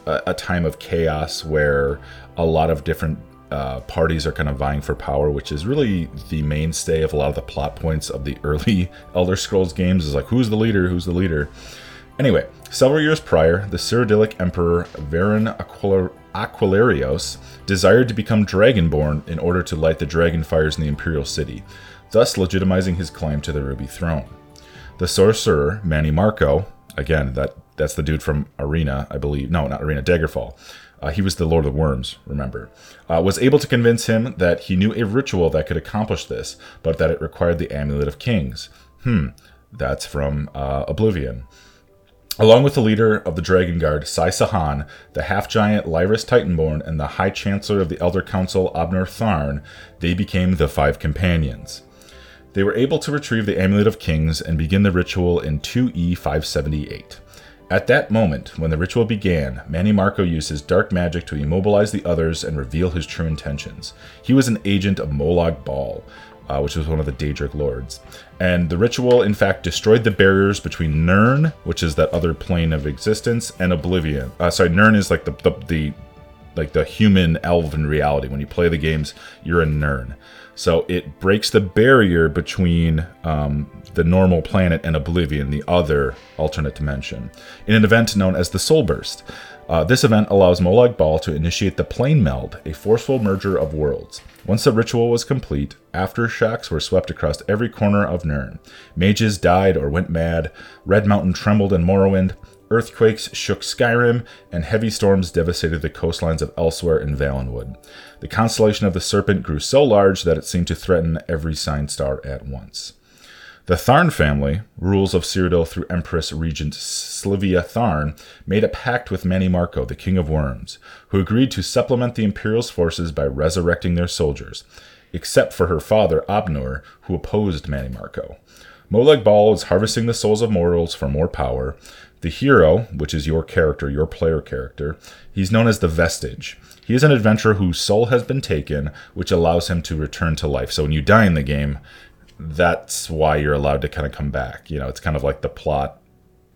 a, a time of chaos where a lot of different uh, parties are kind of vying for power, which is really the mainstay of a lot of the plot points of the early Elder Scrolls games. Is like who's the leader, who's the leader. Anyway, several years prior, the Cyrodiilic Emperor Varen Aquilarios desired to become Dragonborn in order to light the dragon fires in the Imperial City, thus legitimizing his claim to the Ruby Throne. The sorcerer, Mannimarco, again, that that's the dude from Arena, I believe. No, not Arena, Daggerfall. Uh, he was the Lord of the Worms, remember. Uh, was able to convince him that he knew a ritual that could accomplish this, but that it required the Amulet of Kings. Hmm, that's from uh, Oblivion. Along with the leader of the Dragon Guard, Sai Sahan, the half giant Lyris Titanborn, and the High Chancellor of the Elder Council, Abnur Tharn, they became the Five Companions. They were able to retrieve the Amulet of Kings and begin the ritual in 2E 578. At that moment, when the ritual began, Mannimarco used his dark magic to immobilize the others and reveal his true intentions. He was an agent of Molag Bal, uh, which was one of the Daedric lords. And the ritual, in fact, destroyed the barriers between Nirn, which is that other plane of existence, and Oblivion. Uh, sorry, Nirn is like the, the, the like the human elven reality. When you play the games, you're a Nirn. So it breaks the barrier between um, the normal planet and Oblivion, the other alternate dimension, in an event known as the Soul Burst. Uh, this event allows Molag Bal to initiate the Plane Meld, a forceful merger of worlds. Once the ritual was complete, aftershocks were swept across every corner of Nirn. Mages died or went mad, Red Mountain trembled in Morrowind, Earthquakes shook Skyrim, and heavy storms devastated the coastlines of Elsweyr and Valenwood. The constellation of the Serpent grew so large that it seemed to threaten every sign star at once. The Tharn family, rules of Cyrodiil through Empress Regent Clivia Tharn, made a pact with Mannimarco, the King of Worms, who agreed to supplement the Imperial's forces by resurrecting their soldiers, except for her father Abnur, who opposed Mannimarco. Molag Bal is harvesting the souls of mortals for more power, the hero, which is your character, your player character, he's known as the Vestige. He is an adventurer whose soul has been taken, which allows him to return to life. So when you die in the game, that's why you're allowed to kind of come back. You know, it's kind of like the plot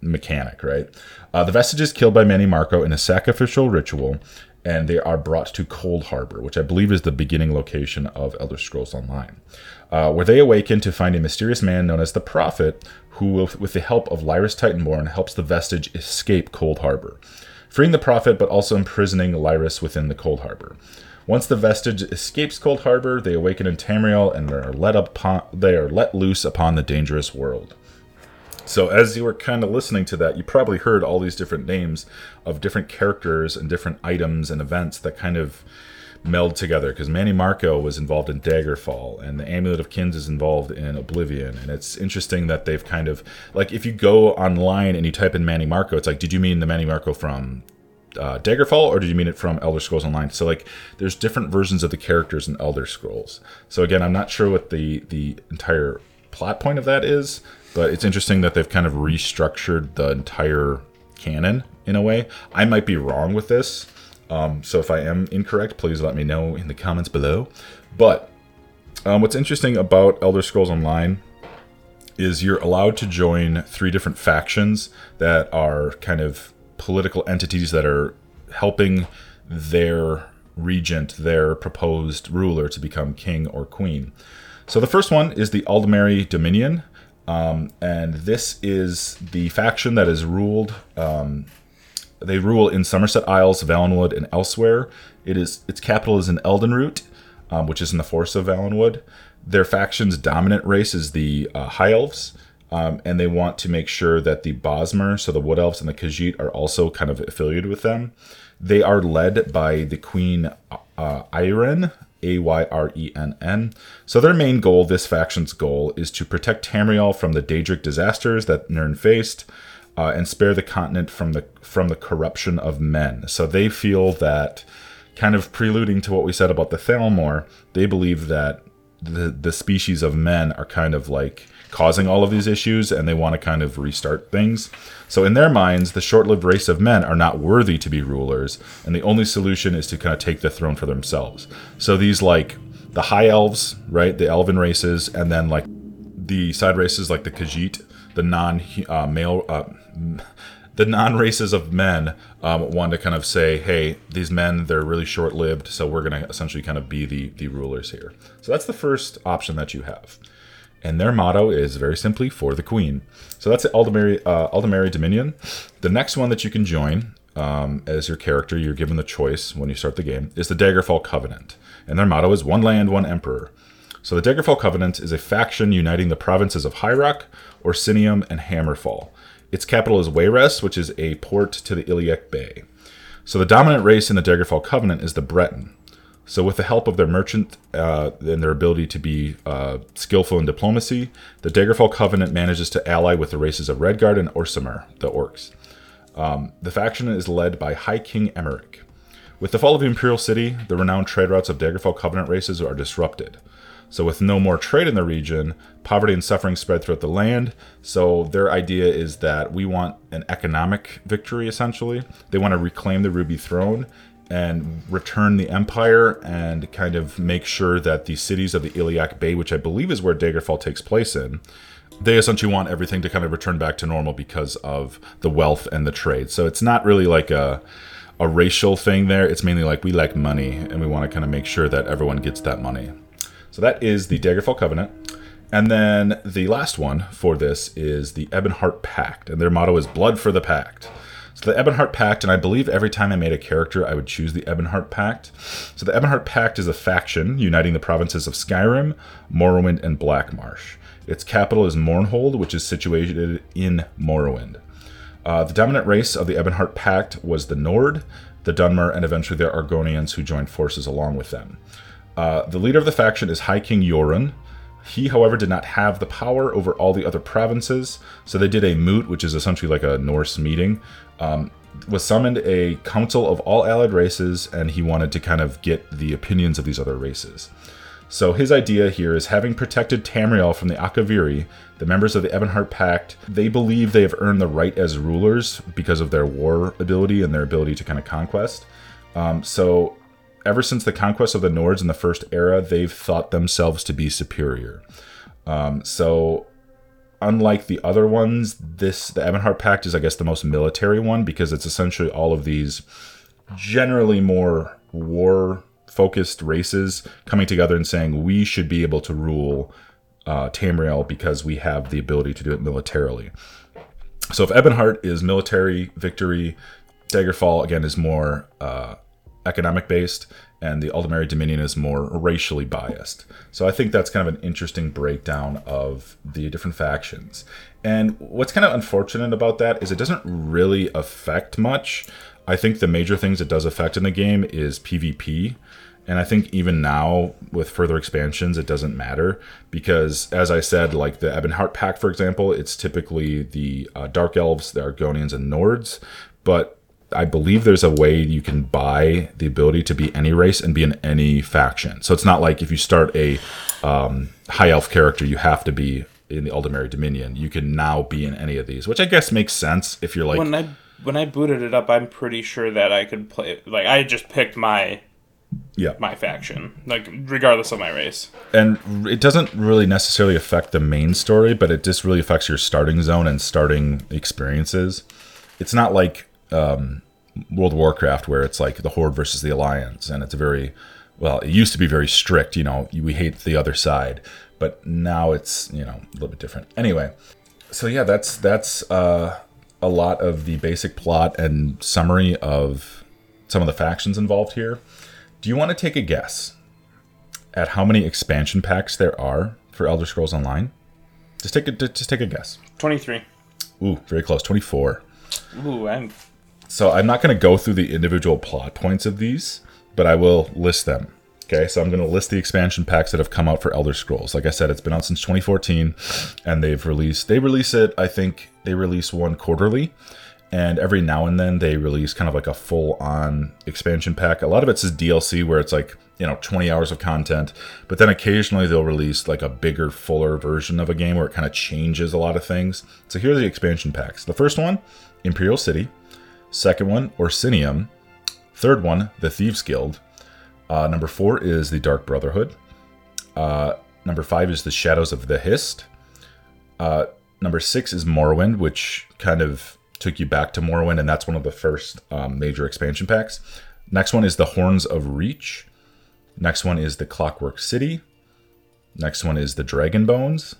mechanic, right? Uh, the Vestige is killed by Mannimarco in a sacrificial ritual, and they are brought to Coldharbour, which I believe is the beginning location of Elder Scrolls Online, uh, where they awaken to find a mysterious man known as the Prophet, who, with the help of Lyris Titanborn, helps the Vestige escape Coldharbour, freeing the Prophet but also imprisoning Lyris within the Coldharbour. Once the Vestige escapes Coldharbour, they awaken in Tamriel and are let upon, they are let loose upon the dangerous world. So, as you were kind of listening to that, you probably heard all these different names of different characters and different items and events that kind of meld together because Mannimarco was involved in Daggerfall and the Amulet of Kings is involved in Oblivion. And it's interesting that they've kind of like if you go online and you type in Mannimarco, it's like, did you mean the Mannimarco from uh, Daggerfall or did you mean it from Elder Scrolls Online? So like, there's different versions of the characters in Elder Scrolls. So again, I'm not sure what the the entire plot point of that is, but it's interesting that they've kind of restructured the entire canon in a way. I might be wrong with this. Um, so if I am incorrect, please let me know in the comments below. But um, what's interesting about Elder Scrolls Online is you're allowed to join three different factions that are kind of political entities that are helping their regent, their proposed ruler, to become king or queen. So the first one is the Aldmeri Dominion, um, and this is the faction that is ruled um, they rule in Summerset Isles, Valenwood, and Elsweyr. It is its capital is in Eldenroot, um, which is in the forest of Valenwood. Their faction's dominant race is the uh, High Elves, um, and they want to make sure that the Bosmer, so the Wood Elves and the Khajiit, are also kind of affiliated with them. They are led by the Queen uh, Ayrenn, A Y R E N N. So their main goal, this faction's goal, is to protect Tamriel from the Daedric disasters that Nirn faced uh, and spare the continent from the from the corruption of men. So they feel that, kind of preluding to what we said about the Thalmor, they believe that the the species of men are kind of like causing all of these issues, and they want to kind of restart things. So in their minds, the short-lived race of men are not worthy to be rulers, and the only solution is to kind of take the throne for themselves. So these like the high elves, right, the elven races, and then like the side races like the Khajiit, the non uh, male. Uh, the non races of men um, want to kind of say, hey, these men, they're really short lived, so we're going to essentially kind of be the, the rulers here. So that's the first option that you have. And their motto is very simply for the queen. So that's the Aldmeri, uh, Aldmeri Dominion. The next one that you can join um, as your character, you're given the choice when you start the game, is the Daggerfall Covenant. And their motto is one land, one emperor. So the Daggerfall Covenant is a faction uniting the provinces of High Rock, Orsinium, and Hammerfell. Its capital is Wayrest, which is a port to the Iliac Bay. So the dominant race in the Daggerfall Covenant is the Breton. So with the help of their merchant uh, and their ability to be uh, skillful in diplomacy, the Daggerfall Covenant manages to ally with the races of Redguard and Orsimer, the Orcs. Um, the faction is led by High King Emeric. With the fall of the Imperial City, the renowned trade routes of Daggerfall Covenant races are disrupted. So, with no more trade in the region, poverty and suffering spread throughout the land. So, their idea is that we want an economic victory, essentially. They want to reclaim the Ruby Throne and return the Empire and kind of make sure that the cities of the Iliac Bay, which I believe is where Daggerfall takes place in, they essentially want everything to kind of return back to normal because of the wealth and the trade. So, it's not really like a a racial thing there. It's mainly like we like money and we want to kind of make sure that everyone gets that money. So that is the Daggerfall Covenant. And then the last one for this is the Ebonheart Pact, and their motto is Blood for the Pact. So the Ebonheart Pact, and I believe every time I made a character, I would choose the Ebonheart Pact. So the Ebonheart Pact is a faction uniting the provinces of Skyrim, Morrowind, and Blackmarsh. Its capital is Mournhold, which is situated in Morrowind. Uh, the dominant race of the Ebonheart Pact was the Nord, the Dunmer, and eventually the Argonians who joined forces along with them. Uh, the leader of the faction is High King Jorunn. He, however, did not have the power over all the other provinces, so they did a moot, which is essentially like a Norse meeting. Um, was summoned a council of all allied races, and he wanted to kind of get the opinions of these other races. So his idea here is having protected Tamriel from the Akaviri, the members of the Ebonheart Pact, they believe they have earned the right as rulers because of their war ability and their ability to kind of conquest. Um, so ever since the conquest of the Nords in the First Era, they've thought themselves to be superior. Um, so, unlike the other ones, this the Ebonheart Pact is, I guess, the most military one because it's essentially all of these generally more war focused races coming together and saying we should be able to rule uh, Tamriel because we have the ability to do it militarily. So if Ebonheart is military victory, Daggerfall again is more uh, economic based, and the Aldmeri Dominion is more racially biased. So I think that's kind of an interesting breakdown of the different factions. And what's kind of unfortunate about that is it doesn't really affect much. I think the major things it does affect in the game is PvP. And I think even now, with further expansions, it doesn't matter because, as I said, like the Ebonheart Pact, for example, it's typically the uh, Dark Elves, the Argonians, and Nords. But I believe there's a way you can buy the ability to be any race and be in any faction. So it's not like if you start a um, High Elf character, you have to be in the Aldmeri Dominion. You can now be in any of these, which I guess makes sense if you're like. When I when I booted it up, I'm pretty sure that I could play. Like I just picked my yeah. my faction, like regardless of my race. And it doesn't really necessarily affect the main story, but it just really affects your starting zone and starting experiences. It's not like um, World of Warcraft where it's like the Horde versus the Alliance, and it's a very well, it used to be very strict. You know, we hate the other side, but now it's you know a little bit different. Anyway, so yeah, that's that's uh, a lot of the basic plot and summary of some of the factions involved here. Do you want to take a guess at how many expansion packs there are for Elder Scrolls Online? Just take a just take a guess. Twenty three. Ooh, very close. Twenty four. Ooh, I'm So I'm not going to go through the individual plot points of these, but I will list them. Okay, so I'm going to list the expansion packs that have come out for Elder Scrolls. Like I said, it's been out since 2014, and they've released. They release it. I think they release one quarterly, and every now and then they release kind of like a full-on expansion pack. A lot of it's is DLC, where it's like you know 20 hours of content, but then occasionally they'll release like a bigger, fuller version of a game where it kind of changes a lot of things. So here are the expansion packs. The first one, Imperial City. Second one, Orsinium. Third one, the Thieves Guild. Uh, number four is the Dark Brotherhood. Uh, number five is the Shadows of the Hist. Uh, number six is Morrowind, which kind of took you back to Morrowind, and that's one of the first um, major expansion packs. Next one is the Horns of Reach. Next one is the Clockwork City. Next one is the Dragon Bones.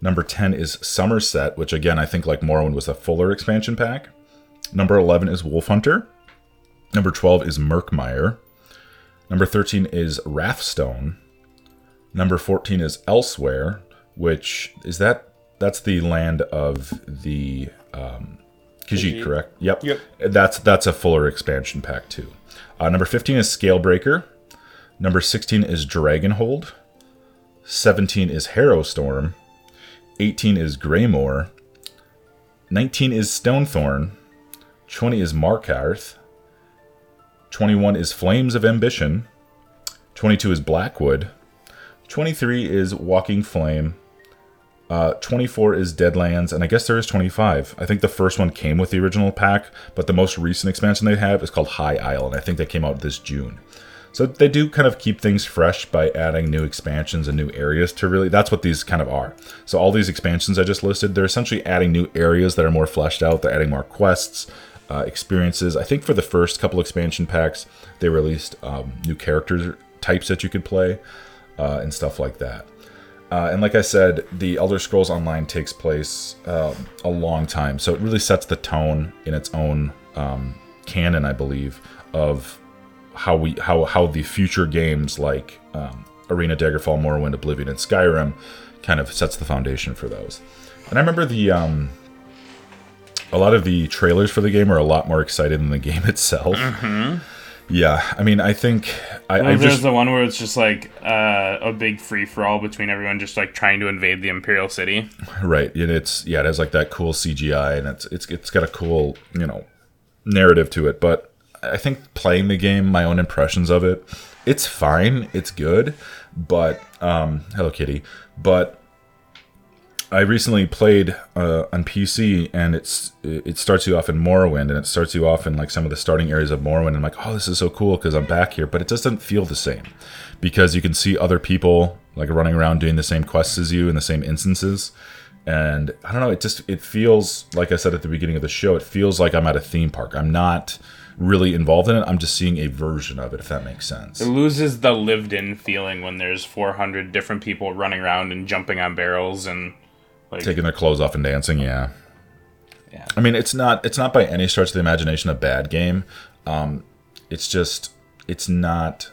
Number 10 is Summerset, which again, I think like Morrowind was a fuller expansion pack. Number 11 is Wolf Hunter. Number 12 is Murkmire. Number 13 is Wrathstone. Number 14 is Elsweyr, which is that that's the land of the um, Khajiit, Khajiit. correct? Yep. Yep. That's that's a fuller expansion pack too. Uh, number 15 is Scalebreaker. Number 16 is Dragonhold. 17 is Harrowstorm. 18 is Greymoor. 19 is Stonethorn. 20 is Markarth. 21 is Flames of Ambition. 22 is Blackwood. 23 is Waking Flame. Uh, 24 is Deadlands, and I guess there is 25. I think the first one came with the original pack, but the most recent expansion they have is called High Isle, and I think they came out this June. So they do kind of keep things fresh by adding new expansions and new areas to really. That's what these kind of are. So all these expansions I just listed, they're essentially adding new areas that are more fleshed out. They're adding more quests, uh, experiences. I think for the first couple expansion packs, they released um, new character types that you could play uh, and stuff like that. Uh, and like I said, the Elder Scrolls Online takes place um, a long time, so it really sets the tone in its own um, canon, I believe, of how we how how the future games like um, Arena, Daggerfall, Morrowind, Oblivion, and Skyrim kind of sets the foundation for those. And I remember the um, a lot of the trailers for the game are a lot more excited than the game itself. Yeah, I mean, I think I, I there's just the one where it's just like uh, a big free for all between everyone just like trying to invade the Imperial City. Right. And it's yeah, it has like that cool CGI and it's it's it's got a cool, you know, narrative to it. But I think playing the game, my own impressions of it, it's fine, it's good, but um Hello Kitty. But I recently played uh, on PC, and it's it starts you off in Morrowind, and it starts you off in like some of the starting areas of Morrowind. And I'm like, oh, this is so cool because I'm back here, but it doesn't feel the same because you can see other people like running around doing the same quests as you in the same instances. And I don't know, it just it feels like I said at the beginning of the show, it feels like I'm at a theme park. I'm not really involved in it. I'm just seeing a version of it, if that makes sense. It loses the lived in feeling when there's 400 different people running around and jumping on barrels and like Taking their clothes off and dancing, yeah. Yeah. I mean, it's not it's not by any stretch of the imagination a bad game. Um, it's just it's not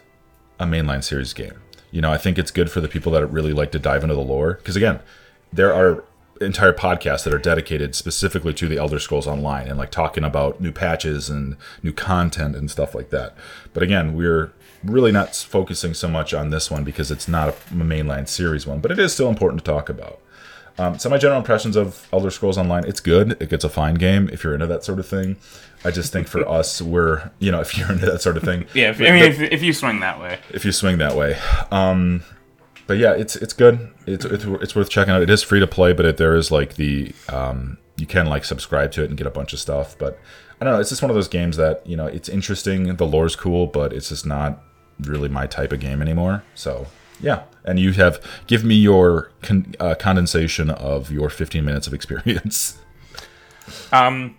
a mainline series game. You know, I think it's good for the people that really like to dive into the lore because again, there are entire podcasts that are dedicated specifically to the Elder Scrolls Online and like talking about new patches and new content and stuff like that. But again, we're really not focusing so much on this one because it's not a mainline series one, but it is still important to talk about. Um, so my general impressions of Elder Scrolls Online, it's good. It gets a fine game if you're into that sort of thing. I just think for us, we're you know if you're into that sort of thing, Yeah, if, I mean, if, if you swing that way. if you swing that way. Um, but yeah, it's it's good. It's, it's it's worth checking out. It is free to play, but it, there is like the um, you can like subscribe to it and get a bunch of stuff. But I don't know. It's just one of those games that you know it's interesting. The lore's cool, but it's just not really my type of game anymore. So yeah, and you have give me your con- uh, condensation of your 15 minutes of experience. Um,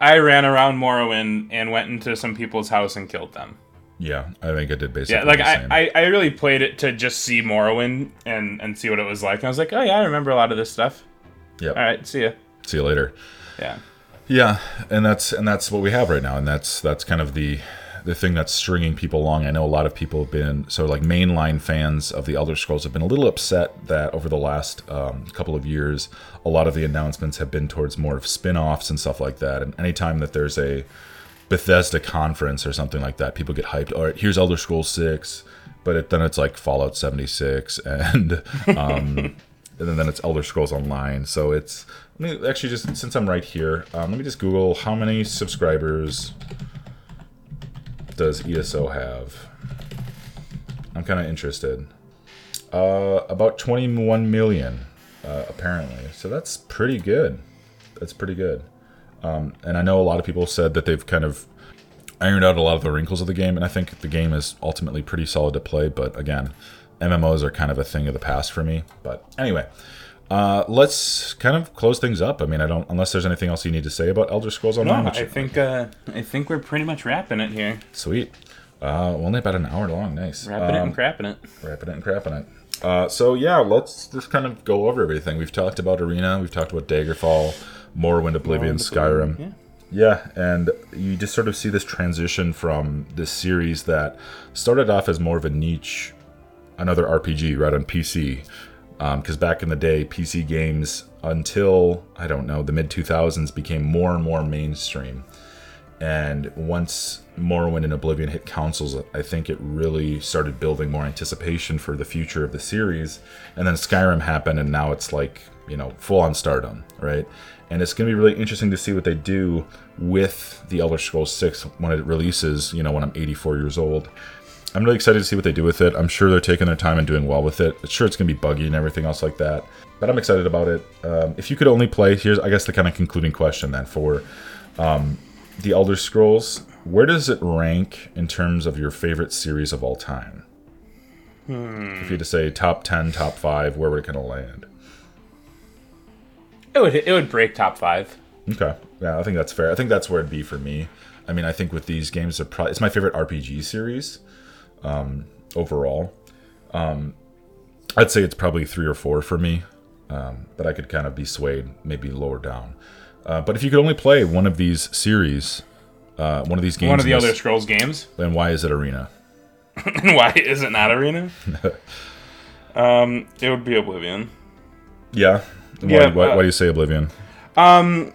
I ran around Morrowind and went into some people's house and killed them. yeah, I think I did basically. Yeah, like I. I, I really played it to just see Morrowind and and see what it was like. And I was like, oh yeah, I remember a lot of this stuff. Yeah. All right, see ya. See you later. Yeah. Yeah, and that's and that's what we have right now, and that's that's kind of the the thing that's stringing people along. I know a lot of people have been so like mainline fans of the Elder Scrolls have been a little upset that over the last um, couple of years, a lot of the announcements have been towards more of spin-offs and stuff like that. And anytime that there's a Bethesda conference or something like that, people get hyped. All right, here's Elder Scrolls Six, but it, then it's like Fallout 76 and um, and then it's Elder Scrolls Online. So it's let me actually just since I'm right here, um, let me just Google how many subscribers does ESO have. I'm kind of interested. Uh, about 21 million, uh, apparently. So that's pretty good. That's pretty good. Um, and I know a lot of people said that they've kind of ironed out a lot of the wrinkles of the game, and I think the game is ultimately pretty solid to play. But again, MMOs are kind of a thing of the past for me. But anyway, uh, let's kind of close things up. I mean, I don't unless there's anything else you need to say about Elder Scrolls Online. No, I think uh, I think we're pretty much wrapping it here. sweet. Uh, only about an hour long. Nice. Wrapping it Um, and crapping it. wrapping it and crapping it. Uh, so yeah, let's just kind of go over everything. We've talked about Arena, we've talked about Daggerfall, Morrowind, Oblivion, Skyrim. Yeah. Yeah, and you just sort of see this transition from this series that started off as more of a niche, another RPG right on PC. Um, because back in the day, PC games until I don't know the mid 2000s became more and more mainstream. And once Morrowind and Oblivion hit consoles, I think it really started building more anticipation for the future of the series. And then Skyrim happened, and now it's like, you know, full on stardom, right? And it's going to be really interesting to see what they do with the Elder Scrolls 6 when it releases, you know, when I'm 84 years old. I'm really excited to see what they do with it. I'm sure they're taking their time and doing well with it. Sure, it's going to be buggy and everything else like that, but I'm excited about it. Um, if you could only play, here's, I guess, the kind of concluding question then for um, the Elder Scrolls. Where does it rank in terms of your favorite series of all time? If you had to say top 10, top 5, where would it kind of land? It would it would break top five. Okay. Yeah, I think that's fair. I think that's where it'd be for me. I mean, I think with these games, probably, it's my favorite RPG series um, overall. Um, I'd say it's probably three or four for me, um, but I could kind of be swayed, maybe lower down. Uh, but if you could only play one of these series, uh, one of these games, One of the in Elder Scrolls games. then why is it Arena? Why is it not Arena? um, it would be Oblivion. Yeah. Why, Yeah, why, uh, why do you say Oblivion? Um,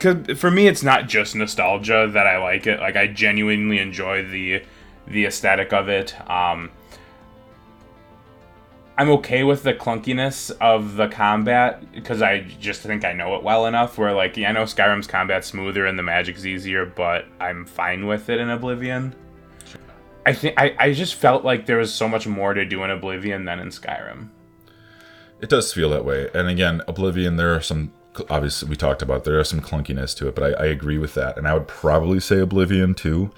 cause for me, it's not just nostalgia that I like it. Like I genuinely enjoy the the aesthetic of it. Um, I'm okay with the clunkiness of the combat because I just think I know it well enough. Where like yeah, I know Skyrim's combat smoother and the magic's easier, but I'm fine with it in Oblivion. I think I, I just felt like there was so much more to do in Oblivion than in Skyrim. It does feel that way. And again, Oblivion, there are some, obviously, we talked about, there are some clunkiness to it, but I, I agree with that. And I would probably say Oblivion too.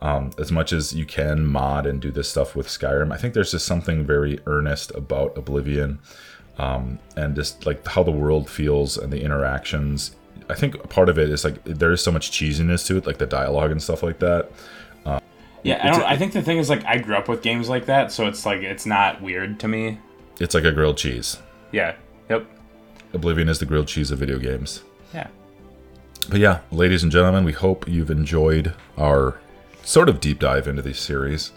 Um, as much as you can mod and do this stuff with Skyrim, I think there's just something very earnest about Oblivion um, and just like how the world feels and the interactions. I think part of it is like there is so much cheesiness to it, like the dialogue and stuff like that. Yeah, I don't. I think the thing is like I grew up with games like that, so it's like it's not weird to me. It's like a grilled cheese. Yeah. Yep. Oblivion is the grilled cheese of video games. Yeah. But yeah, ladies and gentlemen, we hope you've enjoyed our sort of deep dive into this series.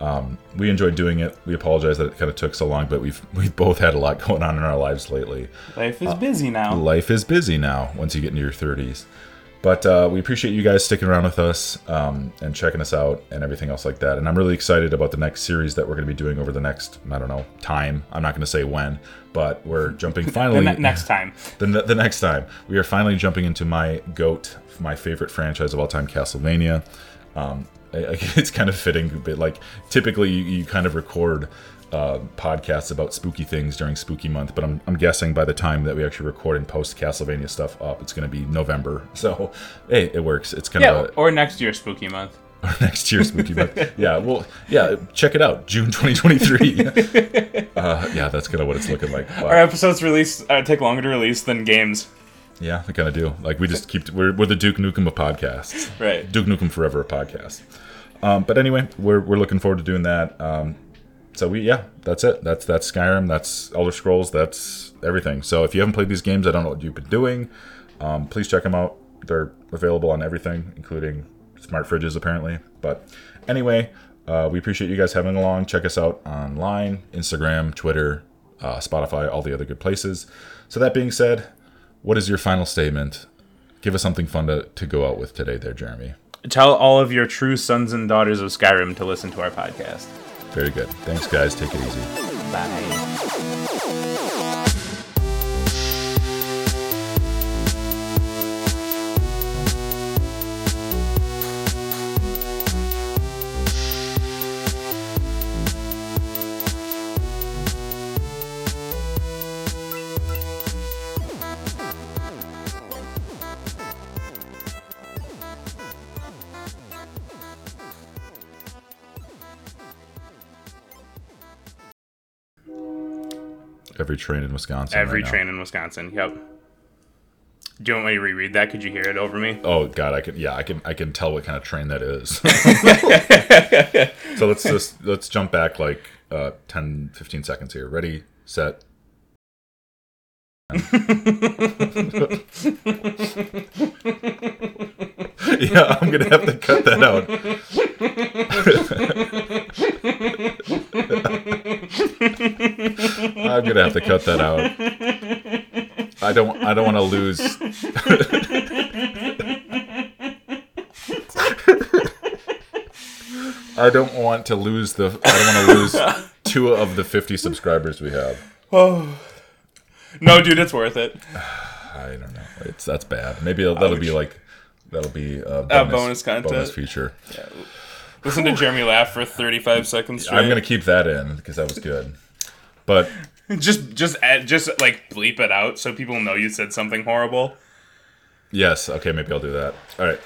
Um, we enjoyed doing it. We apologize that it kind of took so long, but we've we've both had a lot going on in our lives lately. Life is busy now. Life is busy now once you get into your 30s. But uh, we appreciate you guys sticking around with us um, and checking us out and everything else like that. And I'm really excited about the next series that we're going to be doing over the next, I don't know, time. I'm not going to say when, but we're jumping finally. ne- next time. the, ne- the next time we are finally jumping into my goat my favorite franchise of all time castlevania um, it's kind of fitting but like typically you, you kind of record uh, podcasts about spooky things during spooky month but I'm, I'm guessing by the time that we actually record and post castlevania stuff up it's going to be november. So hey it works. It's kind Yeah, of a, or next year, spooky month. or next year spooky month. Yeah well yeah check it out. June 2023 uh, yeah that's kind of what it's looking like. But- Our episodes release uh, take longer to release than games. Yeah, they kind of do. Like we just keep we're, we're the Duke Nukem of podcasts. Right. Duke Nukem Forever podcast. Um, but anyway, we're, we're looking forward to doing that. Um, so we yeah, that's it. That's that's Skyrim. That's Elder Scrolls. That's everything. So if you haven't played these games, I don't know what you've been doing. Um, please check them out. They're available on everything, including smart fridges apparently. But anyway, uh, we appreciate you guys having along. Check us out online, Instagram, Twitter, uh, Spotify, all the other good places. So that being said, what is your final statement? Give us something fun to, to go out with today, there, Jeremy. Tell all of your true sons and daughters of Skyrim to listen to our podcast. Very good. Thanks, guys. Take it easy. Bye. Every train in Wisconsin. Every right now. train in Wisconsin. Yep. Do you want me to reread that? Could you hear it over me? Oh God, I can. Yeah, I can. I can tell what kind of train that is. so let's just let's jump back like uh, 10, 15 seconds here. Ready, set. yeah, I'm gonna have to cut that out. I'm gonna have to cut that out. I don't. I don't want to lose. I don't want to lose the. I don't want to lose two of the 50 subscribers we have. Oh. No, dude, it's worth it. I don't know. It's that's bad. Maybe that'll be like that'll be a bonus, bonus content. bonus feature. Listen to Jeremy laugh for 35 seconds straight. I'm gonna keep that in because that was good. But just just add, just like bleep it out so people know you said something horrible. yes, okay, maybe I'll do that. All right.